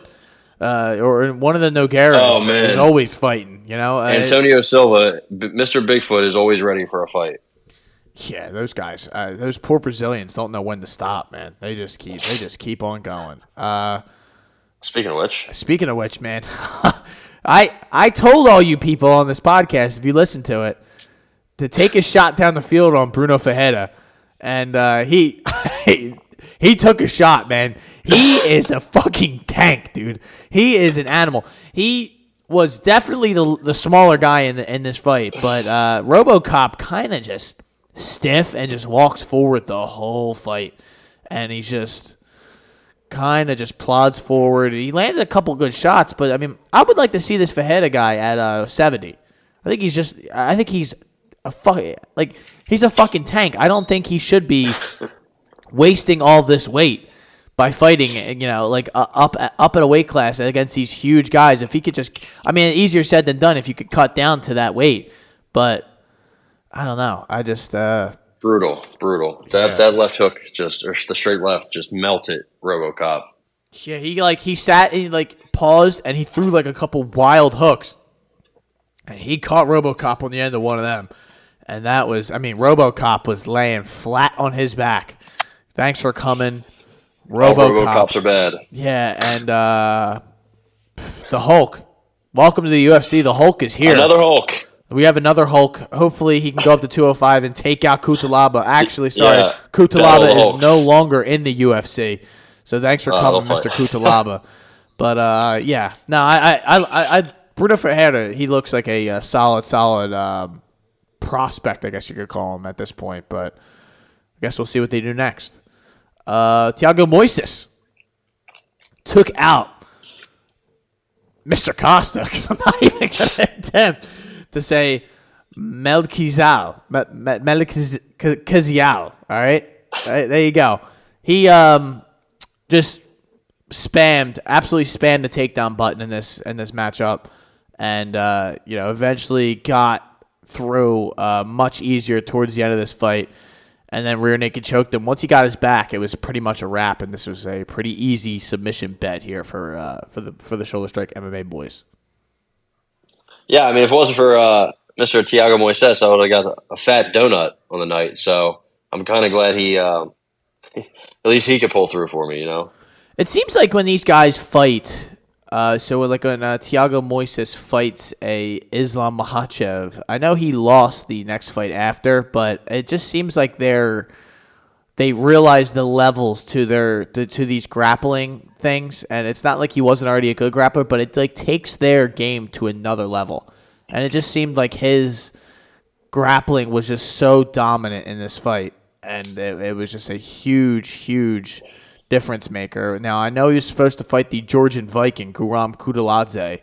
uh, or one of the Nogueiras Oh, man. is always fighting. You know, Uh, Antonio Silva, B- Mr. Bigfoot, is always ready for a fight. Yeah, those guys, uh, those poor Brazilians don't know when to stop, man. They just keep, they just keep on going. Uh, Speaking of which, Speaking of which, man, [LAUGHS] I I told all you people on this podcast, if you listen to it, to take a shot down the field on Bruno Ferreira, and uh, he [LAUGHS] he took a shot, man. He [LAUGHS] is a fucking tank, dude. He is an animal. He was definitely the the smaller guy in the, in this fight, but uh, RoboCop kind of just stiff and just walks forward the whole fight, and he's just kind of just plods forward. He landed a couple good shots, but I mean, I would like to see this Ferreira guy at uh, 70. I think he's just, I think he's a fuck, like he's a fucking tank. I don't think he should be [LAUGHS] wasting all this weight by fighting, you know, like uh, up up at a weight class against these huge guys. If he could just, I mean, easier said than done if you could cut down to that weight, but I don't know. I just, uh, brutal, brutal. That that left hook just or the straight left just melted RoboCop. Yeah, he like he sat and he, like paused and he threw like a couple wild hooks. And he caught RoboCop on the end of one of them. And that was I mean RoboCop was laying flat on his back. Thanks for coming. All RoboCop. RoboCops are bad. Yeah, and uh the Hulk. Welcome to the UFC. The Hulk is here. Another Hulk. We have another Hulk. Hopefully, he can go up to 205 and take out Cutelaba. Actually, sorry, Yeah, Cutelaba is Hulks. no longer in the UFC. So thanks for Oh, coming, Mr. [LAUGHS] Cutelaba. but uh, yeah, no, I, I, I, I Bruno Ferreira, he looks like a, uh solid, solid um, prospect, I guess you could call him at this point. But I guess we'll see what they do next. Uh, Tiago Moises took out Mr. Costa I'm not [LAUGHS] even going to attempt to say Melkizal. Melkizial. All right? all right? There you go. He um just spammed, absolutely spammed the takedown button in this in this matchup, and uh, you know eventually got through uh, much easier towards the end of this fight, and then rear naked choked him. Once he got his back, it was pretty much a wrap, and this was a pretty easy submission bet here for uh, for the for the shoulder strike MMA boys. Yeah, I mean, if it wasn't for uh, Mr. Tiago Moises, I would have got a fat donut on the night. So I'm kind of glad he, uh, [LAUGHS] at least he could pull through for me. You know. It seems like when these guys fight, uh, so like when uh, Tiago Moises fights a Islam Makhachev, I know he lost the next fight after, but it just seems like they're they realize the levels to their to, to these grappling things, and it's not like he wasn't already a good grappler, but it like takes their game to another level, and it just seemed like his grappling was just so dominant in this fight, and it, it was just a huge, huge difference maker. Now I know he was supposed to fight the Georgian Viking Guram Kutateladze,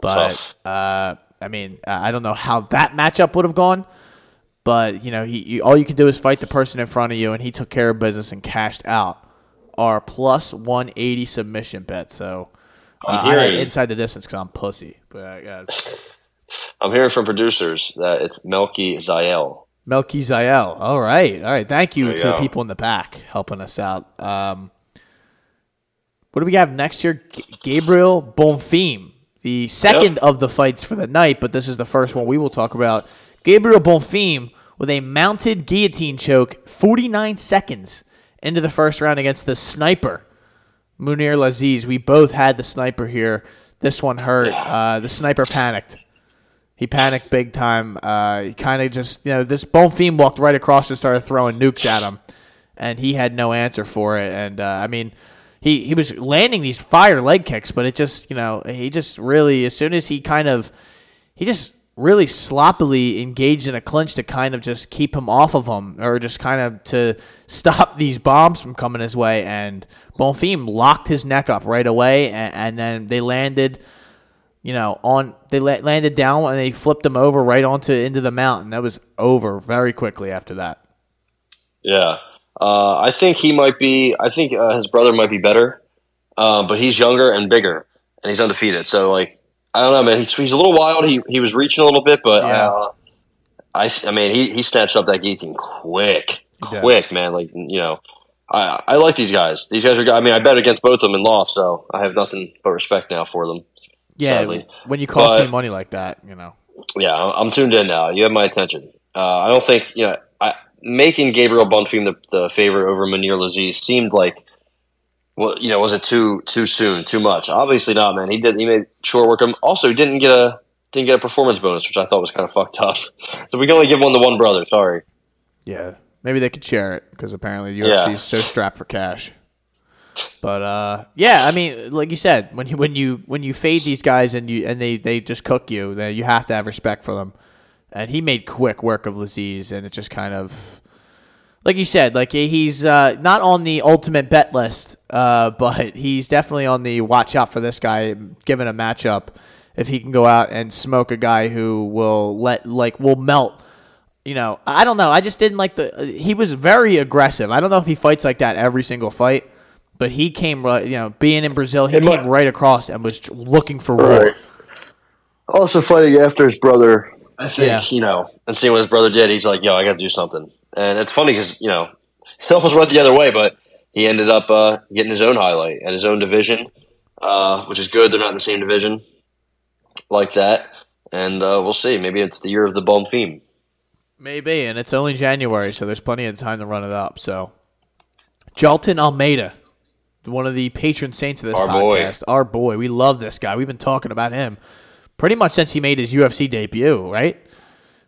but uh, I mean I don't know how that matchup would have gone. But you know, he you, all you can do is fight the person in front of you, and he took care of business and cashed out. Our plus one eighty submission bet. So uh, I'm I hearing- inside the distance because I'm pussy. But I, uh, [LAUGHS] I'm hearing from producers that it's Melky Zael. Melky Zael. All right, all right. Thank you to the people in the back helping us out. Um, what do we have next year? G- Gabriel Bonfim, the second of the fights for the night, but this is the first one we will talk about. Gabriel Bonfim with a mounted guillotine choke, 49 seconds into the first round against the sniper, Munir Lazez. We both had the sniper here. This one hurt. Uh, the sniper panicked. He panicked big time. Uh, he kind of just, you know, this Bonfim walked right across and started throwing nukes at him, and he had no answer for it. And uh, I mean, he he was landing these fire leg kicks, but it just, you know, he just really, as soon as he kind of, he just really sloppily engaged in a clinch to kind of just keep him off of him, or just kind of to stop [LAUGHS] these bombs from coming his way. And Bonfim locked his neck up right away, and, and then they landed you know, on they la- landed down and they flipped him over right onto into the mountain. That was over very quickly after that. Yeah, uh, I think he might be. I think uh, his brother might be better, uh, but he's younger and bigger, and he's undefeated. So like, I don't know, man. He's, he's a little wild. He he was reaching a little bit, but Yeah. uh, I I mean, he he snatched up that guillotine quick, quick, man. Like you know. I, I like these guys. These guys are. I mean, I bet against both of them and lost, so I have nothing but respect now for them. Yeah, Sadly. when you cost But- me money like that, you know. Yeah, I'm I'm tuned in now. You have my attention. Uh, I don't think you know. I, making Gabriel Bonfim the, the favorite over Munir Lazez seemed like, well, you know, was it too too soon, too much? Obviously not, man. He did. He made short work. Him. Also, he didn't get a didn't get a performance bonus, which I thought was kind of fucked up. [LAUGHS] So we can only give one to one brother. Sorry. Yeah, maybe they could share it because apparently the UFC Yeah. is so strapped for cash. But uh, yeah, I mean, like you said, when you when you when you fade these guys and you and they they just cook you, then you have to have respect for them. And he made quick work of Lazez, and it just kind of, like you said, like he's uh, not on the ultimate bet list, uh, [LAUGHS] but he's definitely on the watch out for this guy given a matchup. If he can go out and smoke a guy who will let like will melt you know, I don't know. I just didn't like the. He was very aggressive. I don't know if he fights like that every single fight, but he came right. You know, being in Brazil, he It came might- right across and was looking for war. Also fighting after his brother. I think Yeah. you know, and seeing what his brother did, he's like, "Yo, I got to do something." And it's funny because you know, [LAUGHS] he almost went the other way, but he ended up uh, getting his own highlight and his own division, uh, which is good. They're not in the same division like that, and uh, we'll see. Maybe it's the year of the Bonfim. Maybe, and it's only January, so there's plenty of time to run it up. So, Jailton Almeida, one of the patron saints of this Our boy. podcast, our boy. We love this guy. We've been talking about him pretty much since he made his UFC debut, right?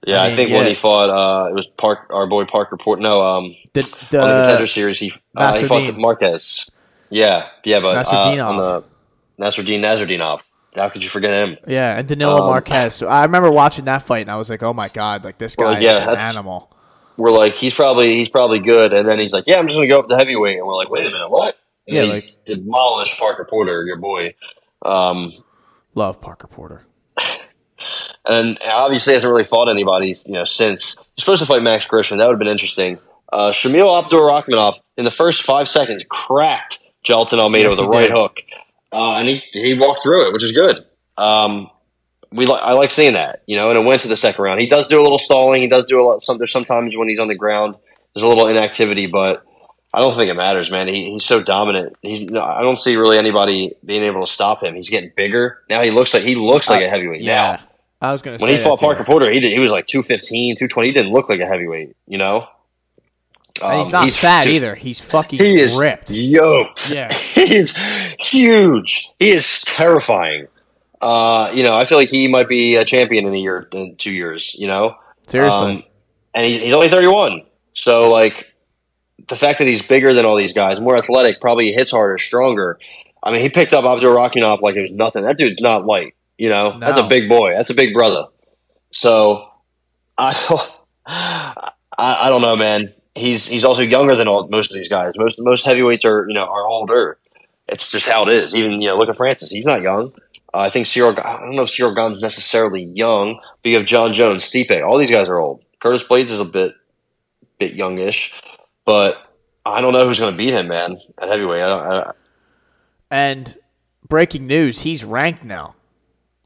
Yeah, I I, think yeah. when he fought, uh, it was Park, our boy Parker Port. No, um, The, on the contender series, he uh, he fought Marquez. Yeah, yeah, but uh, on the Nasruddin. How could you forget him? yeah, and Danilo um, Marquez. So I remember watching that fight, and I was like, "Oh my god, like this guy Well, yeah, is an animal." we're like, he's probably he's probably good, and then he's like, yeah, I'm just gonna go up to heavyweight, and we're like, wait a minute, what? And Yeah, he like- demolished Parker Porter, your boy. Um, Love Parker Porter. [LAUGHS] and obviously hasn't really fought anybody, you know, since. He's supposed to fight Max Christian. That would have been interesting. Uh, Shamil Abdurakhimov in the first five seconds cracked Jailton Almeida Yes, with a right did. hook, uh, and he he walked through it, which is good. Um, we li- I like seeing that, you know, and it went to the second round. He does do a little stalling. He does do a lot. Some, there's sometimes when he's on the ground, there's a little inactivity, but I don't think it matters, man. He, he's so dominant. He's no, I don't see really anybody being able to stop him. He's getting bigger now. He looks like he looks like a heavyweight Yeah. now. I was going to When he fought. Parker Porter, he did, he was like 215, 220. He didn't look like a heavyweight, you know. And he's Um, not fat dude, either. He's fucking He is ripped. yoked. Yeah. [LAUGHS] he's huge. He is terrifying. Uh, you know, I feel like he might be a champion in a year, in two years. You know, Seriously. Um, and he's, he's only 31. So, like, the fact that he's bigger than all these guys, more athletic, probably hits harder, stronger. I mean, he picked up Abdurakhimov like it was nothing. That dude's not light. You know, that's a big boy. That's a big brother. So, I don't, [LAUGHS] I, I don't know, man. He's he's also younger than all most of these guys. Most most heavyweights are you know are older. It's just how it is. Even you know, look at Francis. He's not young. Uh, I think Cyril. I don't know if Cyril Gane's necessarily young, but you have John Jones, Stipe. All these guys are old. Curtis Blaydes is a bit bit youngish, but I don't know who's going to beat him, man. At heavyweight, I don't. I, And breaking news, he's ranked now.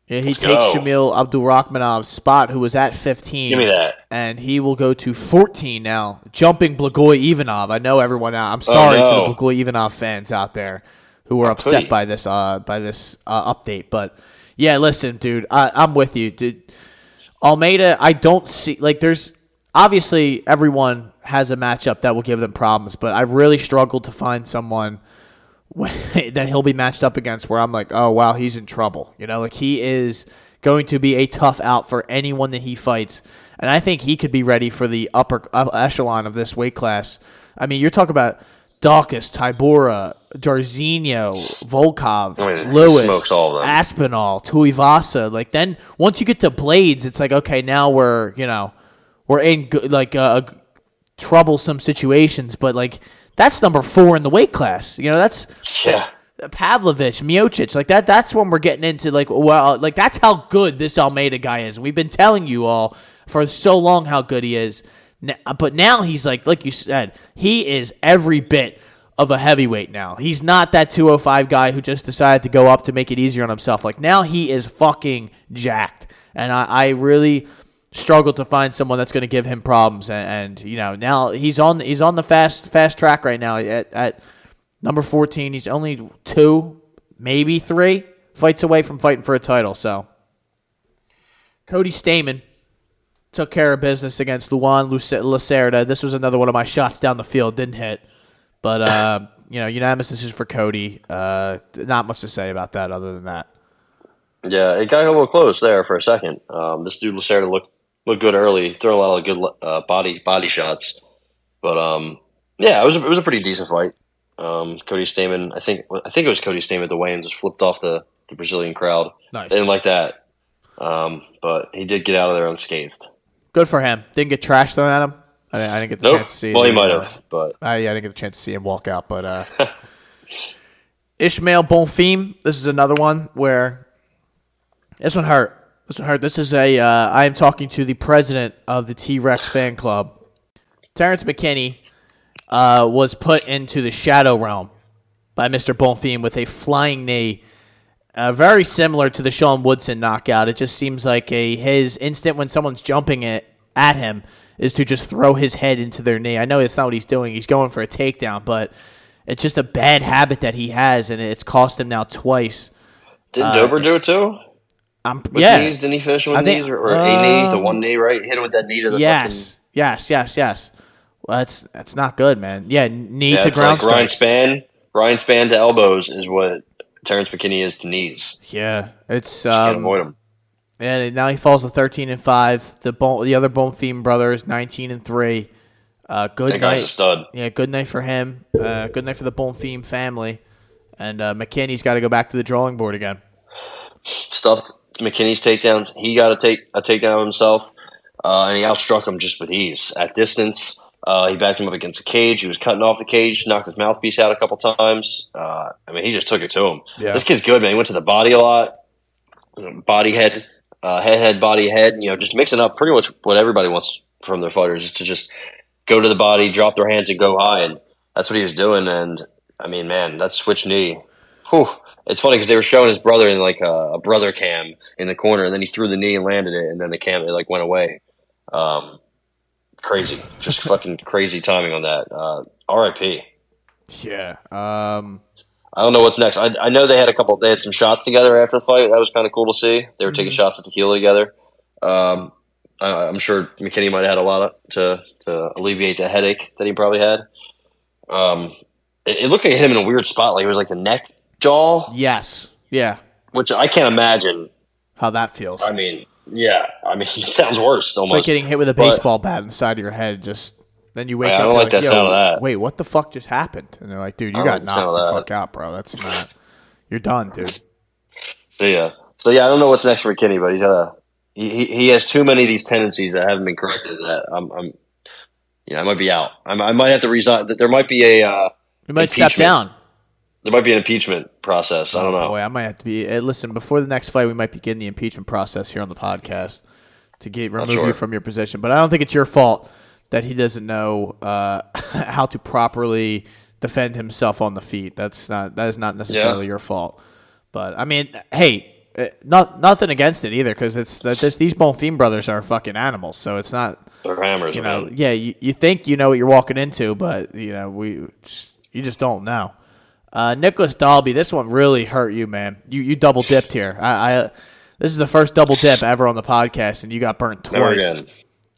Yeah, he Let's takes go. Shamil Abdurakhimov's spot, who was at 15. give me that. And he will go to 14 now, jumping Blagoy Ivanov. I know everyone out. I'm sorry Oh, no. for the Blagoy Ivanov fans out there who were upset by this uh, by this uh, update. But yeah, listen, dude, I, I'm with you. Dude, Almeida, I don't see like there's obviously everyone has a matchup that will give them problems, but I really struggled to find someone [LAUGHS] that he'll be matched up against where I'm like, oh wow, he's in trouble. You know, like he is going to be a tough out for anyone that he fights, and I think he could be ready for the upper echelon of this weight class. I mean, you're talking about Dawkins, Tybura, Jairzinho, Volkov, I mean, Lewis, smokes all of them. Aspinall, Tuivasa. Like then, once you get to Blaydes, it's like okay, now we're you know we're in like uh, troublesome situations, but like that's number four in the weight class. You know, that's Yeah. Pavlovich, Miocic, like that. That's when we're getting into like well, like that's how good this Almeida guy is. We've been telling you all for so long how good he is, but now he's like, like you said, he is every bit of a heavyweight now. He's not that 205 guy who just decided to go up to make it easier on himself. Like now he is fucking jacked, and I, I really struggle to find someone that's going to give him problems. And, and you know now he's on he's on the fast fast track right now at, at number 14. He's only two, maybe three fights away from fighting for a title. So Cody Stamann took care of business against Luan Lacerda. This was another one of my shots down the field. Didn't hit. But, uh, [LAUGHS] you know, unanimous decision for Cody. Uh, not much to say about that other than that. Yeah, it got a little close there for a second. Um, this dude Lacerda looked looked good early, throwing a lot of good uh, body body shots. But um, yeah, it was a, it was a pretty decent fight. Um, Cody Stamann, I think I think it was Cody Stamann at the weigh-in, just flipped off the, the Brazilian crowd. Nice. They didn't like that, um, but he did get out of there unscathed. Good for him. Didn't get trash thrown at him. I didn't, I didn't get the Nope. chance to see Well, he might uh, have, but I, yeah, I didn't get a chance to see him walk out, but uh, [LAUGHS] Ismael Bonfim. This is another one where this one hurt. One hurt. This is a. Uh, I am talking to the president of the T Rex fan club. Terrence McKinney uh, was put into the shadow realm by Mr. Bonfim with a flying knee. Uh, very similar to the Sean Woodson knockout. It just seems like a his instant when someone's jumping it at him is to just throw his head into their knee. I know that's not what he's doing. He's going for a takedown, but it's just a bad habit that he has, and it's cost him now twice. didn't Dober do it too? I'm With yeah, knees, didn't he finish with I think- knees or, or a knee, the um, one knee, right? Hit him with that knee to the yes, yes, yes, yes. Well, that's that's not good, man. Yeah, knee yeah, to ground like Ryan. Spann. Ryan Spann to elbows is what Terrence McKinney is to knees. Yeah, it's Just can't um, avoid him. And now he falls to thirteen and five. The bone, the other Bone Bonfim brothers, nineteen and three. Uh, good That guy's a night. stud. Yeah, good night for him. Uh, good night for the Bonfim family. And uh, McKinney's got to go back to the drawing board again. stuffed McKinney's takedowns. He got a take a takedown of himself, uh, and he outstruck him just with ease at distance. Uh, he backed him up against the cage. He was cutting off the cage, knocked his mouthpiece out a couple times. Uh, I mean, he just took it to him. Yeah. This kid's good, man. He went to the body a lot, body head. uh, head, head, body, head. You know, just mixing up pretty much what everybody wants from their fighters is to just go to the body, drop their hands, and go high. And that's what he was doing. And I mean, man, that switch knee. Whew. It's funny because they were showing his brother in like a, a, brother cam in the corner, and then he threw the knee and landed it, and then the cam it like went away. Um, crazy, just [LAUGHS] fucking crazy timing on that. Uh, R.I.P. Yeah. Um, I don't know what's next. I, I know they had a couple. They had some shots together after the fight. That was kind of cool to see. They were taking mm-hmm. shots of tequila together. Um, I, am sure McKinney might have had a lot of, to to alleviate the headache that he probably had. Um, it, it looked like hit him in a weird spot. Like it was like the neck jaw. Yes. Yeah. Which I can't imagine how that feels. I mean, yeah. I mean, [LAUGHS] it sounds worse. Almost it's like getting hit with a baseball but, bat inside of your head. Just then you wake yeah, up. I don't like that sound of that. Wait, what the fuck just happened? And they're like, dude, you got knocked the fuck out, bro. That's not. [LAUGHS] You're done, dude. So yeah. So yeah, I don't know what's next for McKinney, but he's got a he, he has too many of these tendencies that haven't been corrected. That I'm, I'm know, I might be out. I'm, i might have to resign. There might be a. Uh, you might step down. There might be an impeachment process. I don't know. Boy, I might have to be. Uh, listen, before the next fight, we might begin the impeachment process here on the podcast to get remove sure. you from your position. But I don't think it's your fault that he doesn't know uh, [LAUGHS] how to properly defend himself on the feet. That's not that is not necessarily your fault. But I mean, hey, uh, not nothing against it either because it's that this these Bonfim brothers are fucking animals. So it's not they're hammers. You know, man. yeah, you, you think you know what you're walking into, but you know we you just don't know. Uh, Nicolas Dalby, this one really hurt you, man. You you double dipped here. I, I this is the first double dip ever on the podcast, and you got burnt twice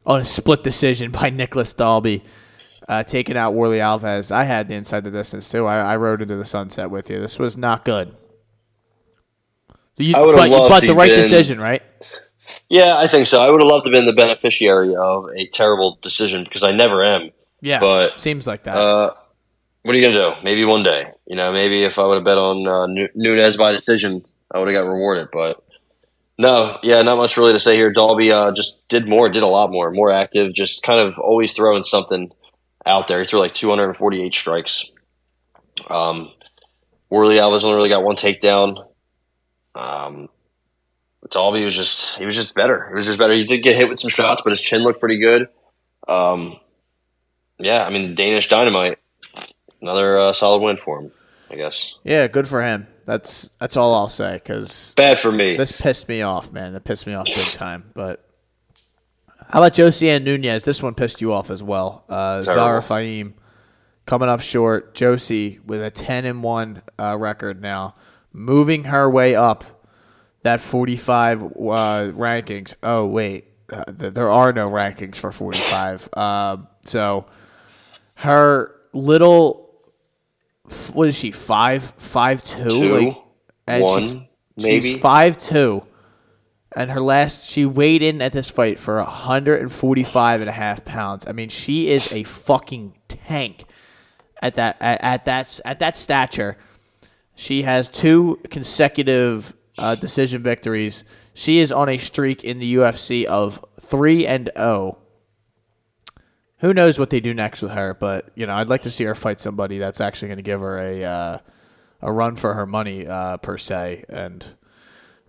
on a split decision by Nicolas Dalby. Uh, taking out Warlley Alves. I had the inside the distance too. I, I rode into the sunset with you. This was not good. You, I would have loved but the right been, decision, right? Yeah, I think so. I would have loved to have been the beneficiary of a terrible decision because I never am. Yeah, but seems like that. Uh, what are you gonna do? Maybe one day. You know, maybe if I would have bet on uh, Nunes by decision, I would have got rewarded. But no, yeah, not much really to say here. Dalby uh, just did more, did a lot more, more active, just kind of always throwing something out there. He threw like 248 strikes. Um, Warlley Alves only really got one takedown. Um, Dalby was just he was just better. He was just better. He did get hit with some shots, but his chin looked pretty good. Um, yeah, I mean Danish Dynamite, another uh, solid win for him, I guess. Yeah, good for him. That's that's all I'll say. Because bad for me. This pissed me off, man. That pissed me off big time. But how about Josiane Nunes? This one pissed you off as well. Uh, Zara Fairn coming up short. Josie with a ten and one uh, record now moving her way up that 45 uh, rankings. Oh, wait. Uh, there are no rankings for 45. Um, so her little, what is she five five two, two. like and one, she's, maybe. she's five two. And her last she weighed in at this fight for 145 and a half pounds. I mean she is a fucking tank at that at, at that at that stature. She has two consecutive uh, decision victories. She is on a streak in the ufc of 3 and 0 who knows what they do next with her? But you know, I'd like to see her fight somebody that's actually going to give her a uh, a run for her money uh, per se. And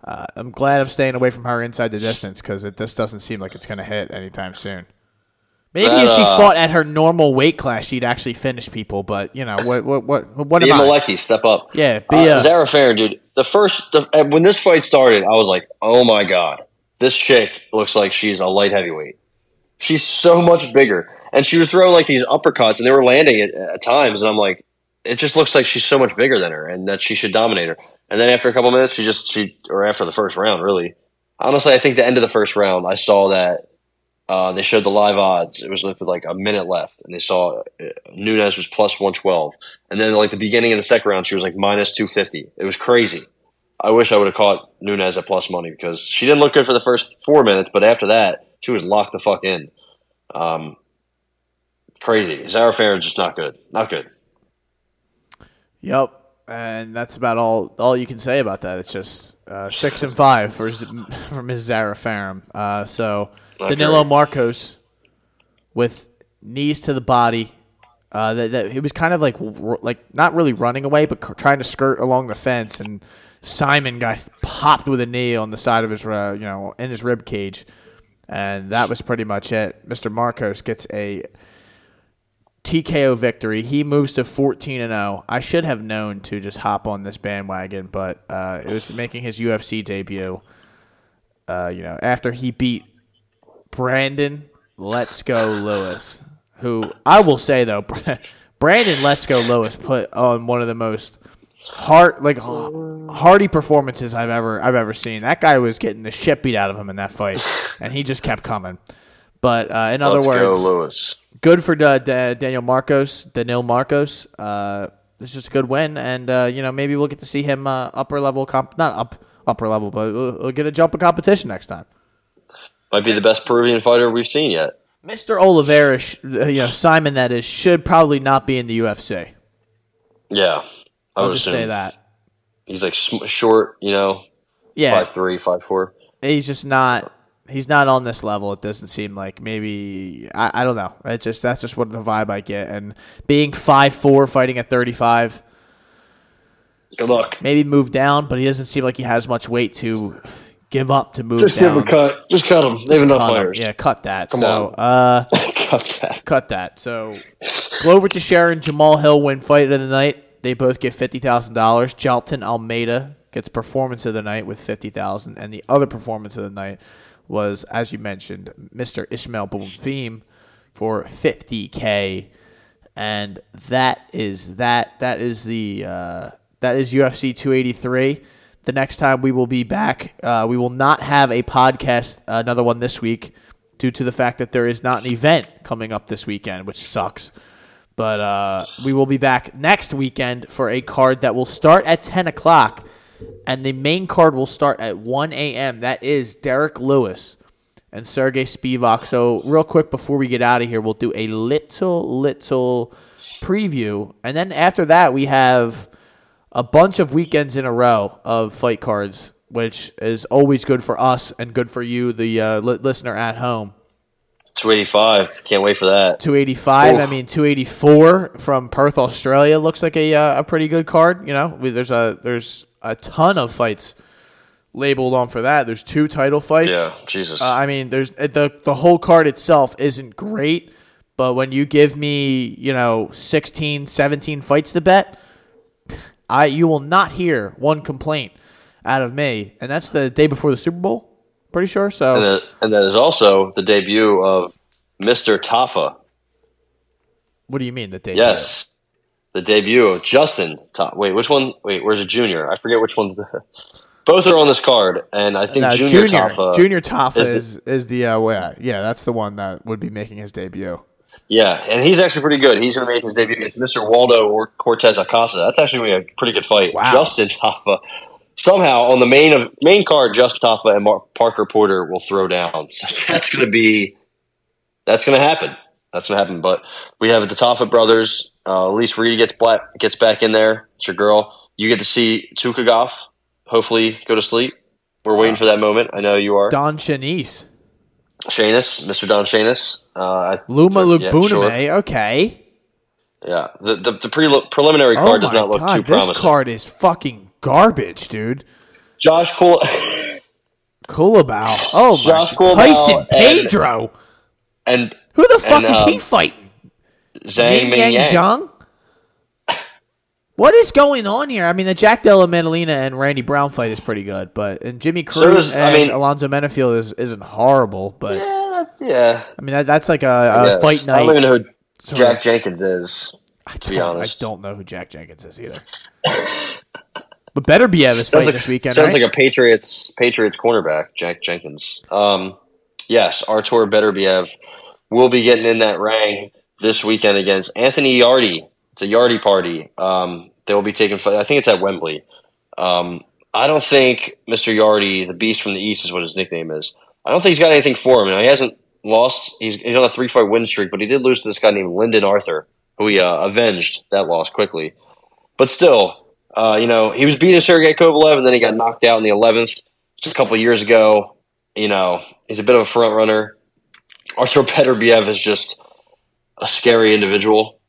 uh, I'm glad I'm staying away from her inside the distance because it just doesn't seem like it's going to hit anytime soon. Maybe that, if she uh, fought at her normal weight class, she'd actually finish people. But you know what? What? What? What? Be Malecki, step up. Yeah, be uh, a, Zara Fair, dude. The first the, uh, when this fight started, I was like, oh my god, this chick looks like she's a light heavyweight. She's so much bigger, and she was throwing like these uppercuts, and they were landing at, at times, and I'm like, it just looks like she's so much bigger than her, and that she should dominate her. And then after a couple minutes, she just she or after the first round, really. Honestly, I think the end of the first round, I saw that uh, they showed the live odds. It was with like a minute left, and they saw uh, Nunes was plus one twelve, and then like the beginning of the second round, she was like minus two fifty. It was crazy. I wish I would have caught Nunes at plus money because she didn't look good for the first four minutes, but after that, she was locked the fuck in. Um, crazy. Zara Farron's just not good. Not good. Yep. And that's about all all you can say about that. It's just uh, six and five for [LAUGHS] for Ms. Zara Farron. Uh, so Danilo Marcos with knees to the body. Uh, that, that he was kind of like like not really running away, but trying to skirt along the fence, and Saimon got popped with a knee on the side of his, uh, you know, in his rib cage, and that was pretty much it. Mr. Marcos gets a TKO victory. He moves to 14 and 0. I should have known to just hop on this bandwagon, but uh, it was making his UFC debut. Uh, you know, after he beat Brandon Let's Go Lewis, who I will say though, [LAUGHS] Brandon Let's Go Lewis put on one of the most hard, like hardy performances I've ever I've ever seen. That guy was getting the shit beat out of him in that fight, [LAUGHS] and he just kept coming. But uh, in other Let's words, go, Lewis. good for Da- Da- Daniel Marcos, Daniel Marcos. Uh, it's just a good win, and uh, you know maybe we'll get to see him uh, upper level comp, not up upper level, but we'll, we'll get a jump in competition next time. Might be the best Peruvian fighter we've seen yet. Mr. Oliveira, sh- uh, you know Saimon, that is, should probably not be in the UFC. Yeah, I I'll just assume. say that. He's like sm- short, you know, Yeah, five three, five four. he's just not. He's not on this level. It doesn't seem like maybe I, I don't know. It just that's just what the vibe I get. And being five four, fighting at thirty five, Good luck. maybe move down, but he doesn't seem like he has much weight to give up to move Just down. give him a cut. Just cut him. They have enough Cut him. fighters. Yeah, cut that. Come so, on. uh, [LAUGHS] cut that. cut that. So, Glover Teixeira and Jamahal Hill win fight of the night. They both get fifty thousand dollars. Jailton Almeida gets performance of the night with fifty thousand, and the other performance of the night was, as you mentioned, Mister Ismael Bonfim for fifty k, and that is that. That is the uh, that is UFC two eighty three. The next time we will be back, uh, we will not have a podcast, another one this week, due to the fact that there is not an event coming up this weekend, which sucks. But uh, we will be back next weekend for a card that will start at 10 o'clock, and the main card will start at 1 a.m. That is Derrick Lewis and Sergey Spivak. So, real quick before we get out of here, we'll do a little, little preview. And then after that, we have a bunch of weekends in a row of fight cards, which is always good for us and good for you, the uh, li- listener at home. Two eighty five. Can't wait for that. 285. I mean, 284 from Perth, Australia looks like a uh, a pretty good card. You know, We- there's a there's a ton of fights labeled on for that. There's two title fights. Yeah, Jesus. Uh, I mean, there's uh, the the whole card itself isn't great, but when you give me, you know, 16, 17 fights to bet, I you will not hear one complaint out of me, and that's the day before the Super Bowl. Pretty sure. So and that, and that is also the debut of Mister Tafa. what do you mean the day? Yes, the debut of Justin. Ta- wait, which one? Wait, where's a junior? I forget which one. [LAUGHS] Both are on this card, and I think No, Junior, Junior Tafa. Junior Tafa is is the- is the, uh, yeah, yeah that's the one that would be making his debut. Yeah, and he's actually pretty good. He's going to make his debut against Mr. Waldo or Cortes Acosta. That's actually going to be a pretty good fight. Wow. Justin Tafa. Somehow on the main of main card, Justin Tafa and Mar- Parker Porter will throw down. So that's going to be that's going to happen. That's going to happen. But we have the Tafa brothers. Uh, Elise Reed gets black, gets back in there. It's your girl. You get to see Tukhugov. Hopefully, go to sleep. We're waiting for that moment. I know you are. Don Shanice, Shanus, Mr. Don Shanus. Uh, Luma yeah, Lookboonmee. sure. Okay. Yeah, the the, the pre- preliminary Oh card does not look god, too this promising. card is fucking garbage, dude. Josh Cole Culibao. Oh my Josh Culibao Tyson and- Pedro. and Who the fuck and, is he um, fighting? Zhang Ming Yang. Zhang? What is going on here? I mean, the Jack Della Maddalena and Randy Brown fight is pretty good, but and Jimmy Cruz So is- I and mean- Alonzo Menifield is isn't horrible, but Yeah, yeah. I mean that, that's like a, guess. fight I don't night. even know who Sorry. Jack Jenkins is. I be honest. I don't know who Jack Jenkins is either. [LAUGHS] but better be is Sounds like, this weekend, sounds right? like a Patriots Patriots cornerback, Jack Jenkins. Um, yes, Artur Beterbiev will be getting in that ring this weekend against Anthony Yarde. It's a Yarde party. Um, they will be taking. I think it's at Wembley. Um, I don't think Mr. Yarde, the Beast from the East, is what his nickname is. I don't think he's got anything for him. Now, he hasn't lost. He's, he's on a three fight win streak, but he did lose to this guy named Lyndon Arthur, who he uh, avenged that loss quickly. But still, uh, you know, he was beating Sergey Kovalev, and then he got knocked out in the eleventh. It's a couple years ago. You know, he's a bit of a front runner. Artur Beterbiev is just a scary individual.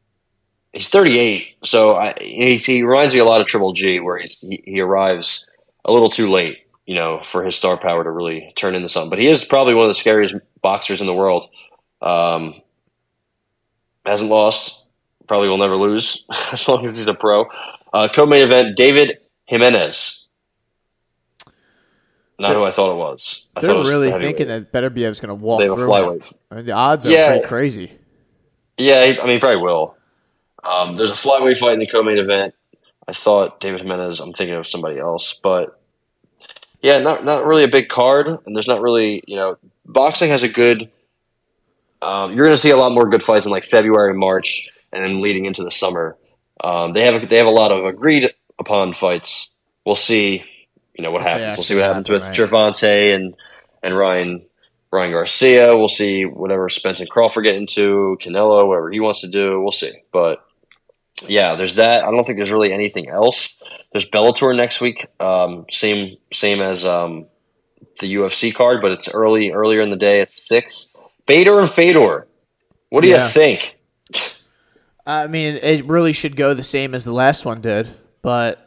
He's 38, so I, he, he reminds me a lot of Triple G, where he, he arrives a little too late, you know, for his star power to really turn into something. But he is probably one of the scariest boxers in the world. Um, hasn't lost, probably will never lose [LAUGHS] as long as he's a pro. Uh, co-main event: David Jimenez. Not who I thought it was. I They're thought it was really thinking that Beterbiev's going to walk They through flyweight. I mean, the odds are Yeah. pretty crazy. Yeah, he- I mean, he probably will. Um, there's a flyweight fight in the co-main event. I thought David Jimenez. I'm thinking of somebody else, but yeah, not not really a big card, and there's not really you know boxing has a good. Um, you're going to see a lot more good fights in like February, March, and then leading into the summer. Um, they have they have a lot of agreed upon fights. We'll see, you know what happens. We'll see what happens with Gervonta and and Ryan Ryan Garcia. We'll see whatever Spence and Crawford get into, Canelo, whatever he wants to do. We'll see. But yeah, there's that. I don't think there's really anything else. There's Bellator next week. Um, same same as um, the UFC card, but it's early earlier in the day at six. Bader and Fedor. What do Yeah. you think? I mean, it really should go the same as the last one did, but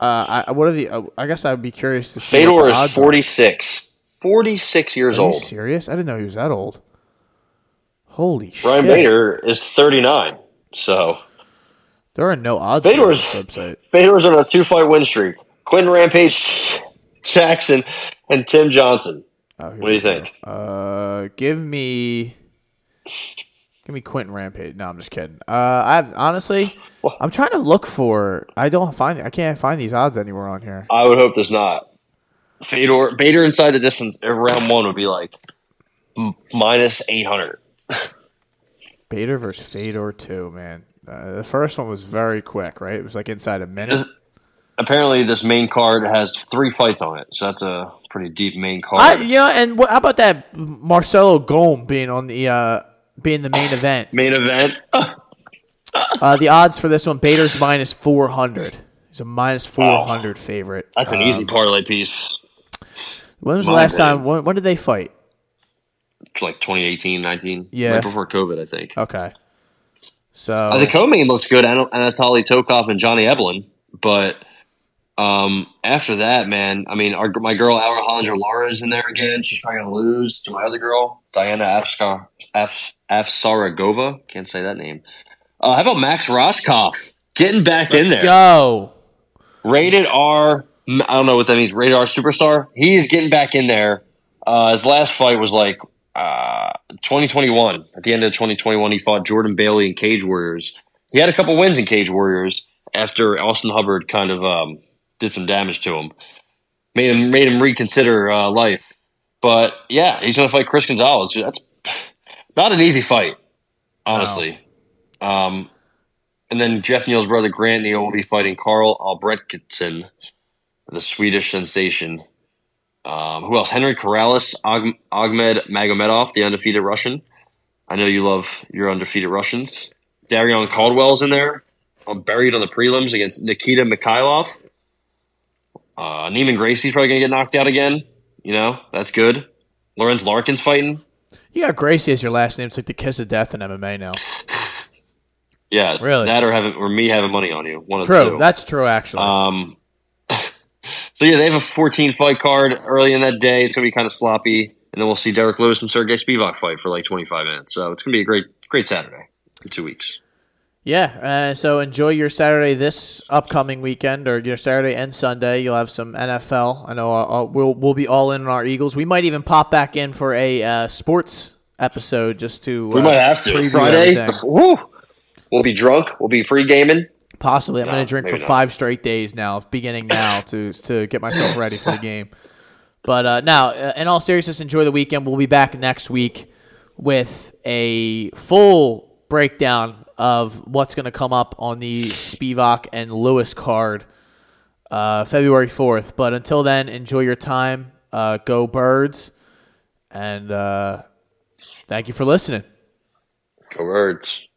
uh, I what are the? Uh, I guess I would be curious to see. Fedor is odds 46. 46 years Are you old. serious? I didn't know he was that old. Holy Ryan shit! Bader is 39. So There are no odds. Bader on. Fedor's on a two fight win streak. Quinton Rampage [LAUGHS] Jackson and Tim Johnson. Oh, What do you go. think? Uh, give me, give me Quinton Rampage. No, I'm just kidding. Uh, I honestly, I'm trying to look for. I don't find. I can't find these odds anywhere on here. I would hope there's not. Fedor Bader inside the distance uh, round one would be like m- minus 800. Bader [LAUGHS] versus Fedor two, man. Uh, the first one was very quick, right? It was like inside a minute. This- apparently, this main card has three fights on it, so that's a pretty deep main I, card. you know, and what, how about that Marcelo Gome being on the uh, being the main event? main event. [LAUGHS] Uh, the odds for this one, Bader's minus four hundred. He's a minus four hundred favorite. That's an Um, easy parlay piece. When was the last opinion. time? When, when did they fight? It's like 2018, 19. Yeah. Right before COVID, I think. Okay. So Uh, the co-main looks good. An- Anatoly Tokov and Johnny Eblen, but um, after that, man, I mean, our, my girl Alejandra Lara is in there again. She's probably gonna lose to my other girl, Diana Afskar, Af, Afsaragova. Can't say that name. Uh, how about Max Rohskopf getting back in there? go. Rated R. I don't know what that means. Rated R superstar. He is getting back in there. Uh, his last fight was like uh, 2021. At the end of 2021, he fought Jordan Bailey in Cage Warriors. He had a couple wins in Cage Warriors after Austin Hubbard kind of um, did some damage to him, made him made him reconsider uh, life. But yeah, he's going to fight Chris Gonzalez. That's not an easy fight, honestly. Um, and then Geoff Neal's brother Grant Neal will be fighting Karl Albrektsson, the Swedish sensation. Um, who else? Henry Corrales, Ahmed Magomedov, the undefeated Russian. I know you love your undefeated Russians. Darion Caldwell's in there. I'm buried on the prelims against Nikita Mikhailov. Uh, Neiman Gracie's probably going to get knocked out again. You know, that's good. Lorenz Larkin's fighting. You got Gracie as your last name. It's like the kiss of death in MMA now. Yeah, Really? That or having or me having money on you. One of the True. two. That's true, actually. Um, [LAUGHS] so yeah, they have a 14 fight card early in that day. It's gonna be kind of sloppy, and then we'll see Derrick Lewis and Sergey Spivak fight for like 25 minutes. So it's gonna be a great, great Saturday in two weeks. Yeah. Uh, so enjoy your Saturday this upcoming weekend, or your Saturday and Sunday. You'll have some NFL. I know uh, uh, we'll we'll be all in on our Eagles. We might even pop back in for a uh, sports episode just to. We uh, might have to Friday. Woo! We'll be drunk. We'll be pre gaming. Possibly, I'm No, going to drink for not. five straight days now, beginning now to to get myself ready for the [LAUGHS] game. But uh, now, in all seriousness, enjoy the weekend. We'll be back next week with a full breakdown of what's going to come up on the Spivak and Lewis card uh, February 4th. But until then, enjoy your time. Uh, go birds. And uh, thank you for listening. Go birds.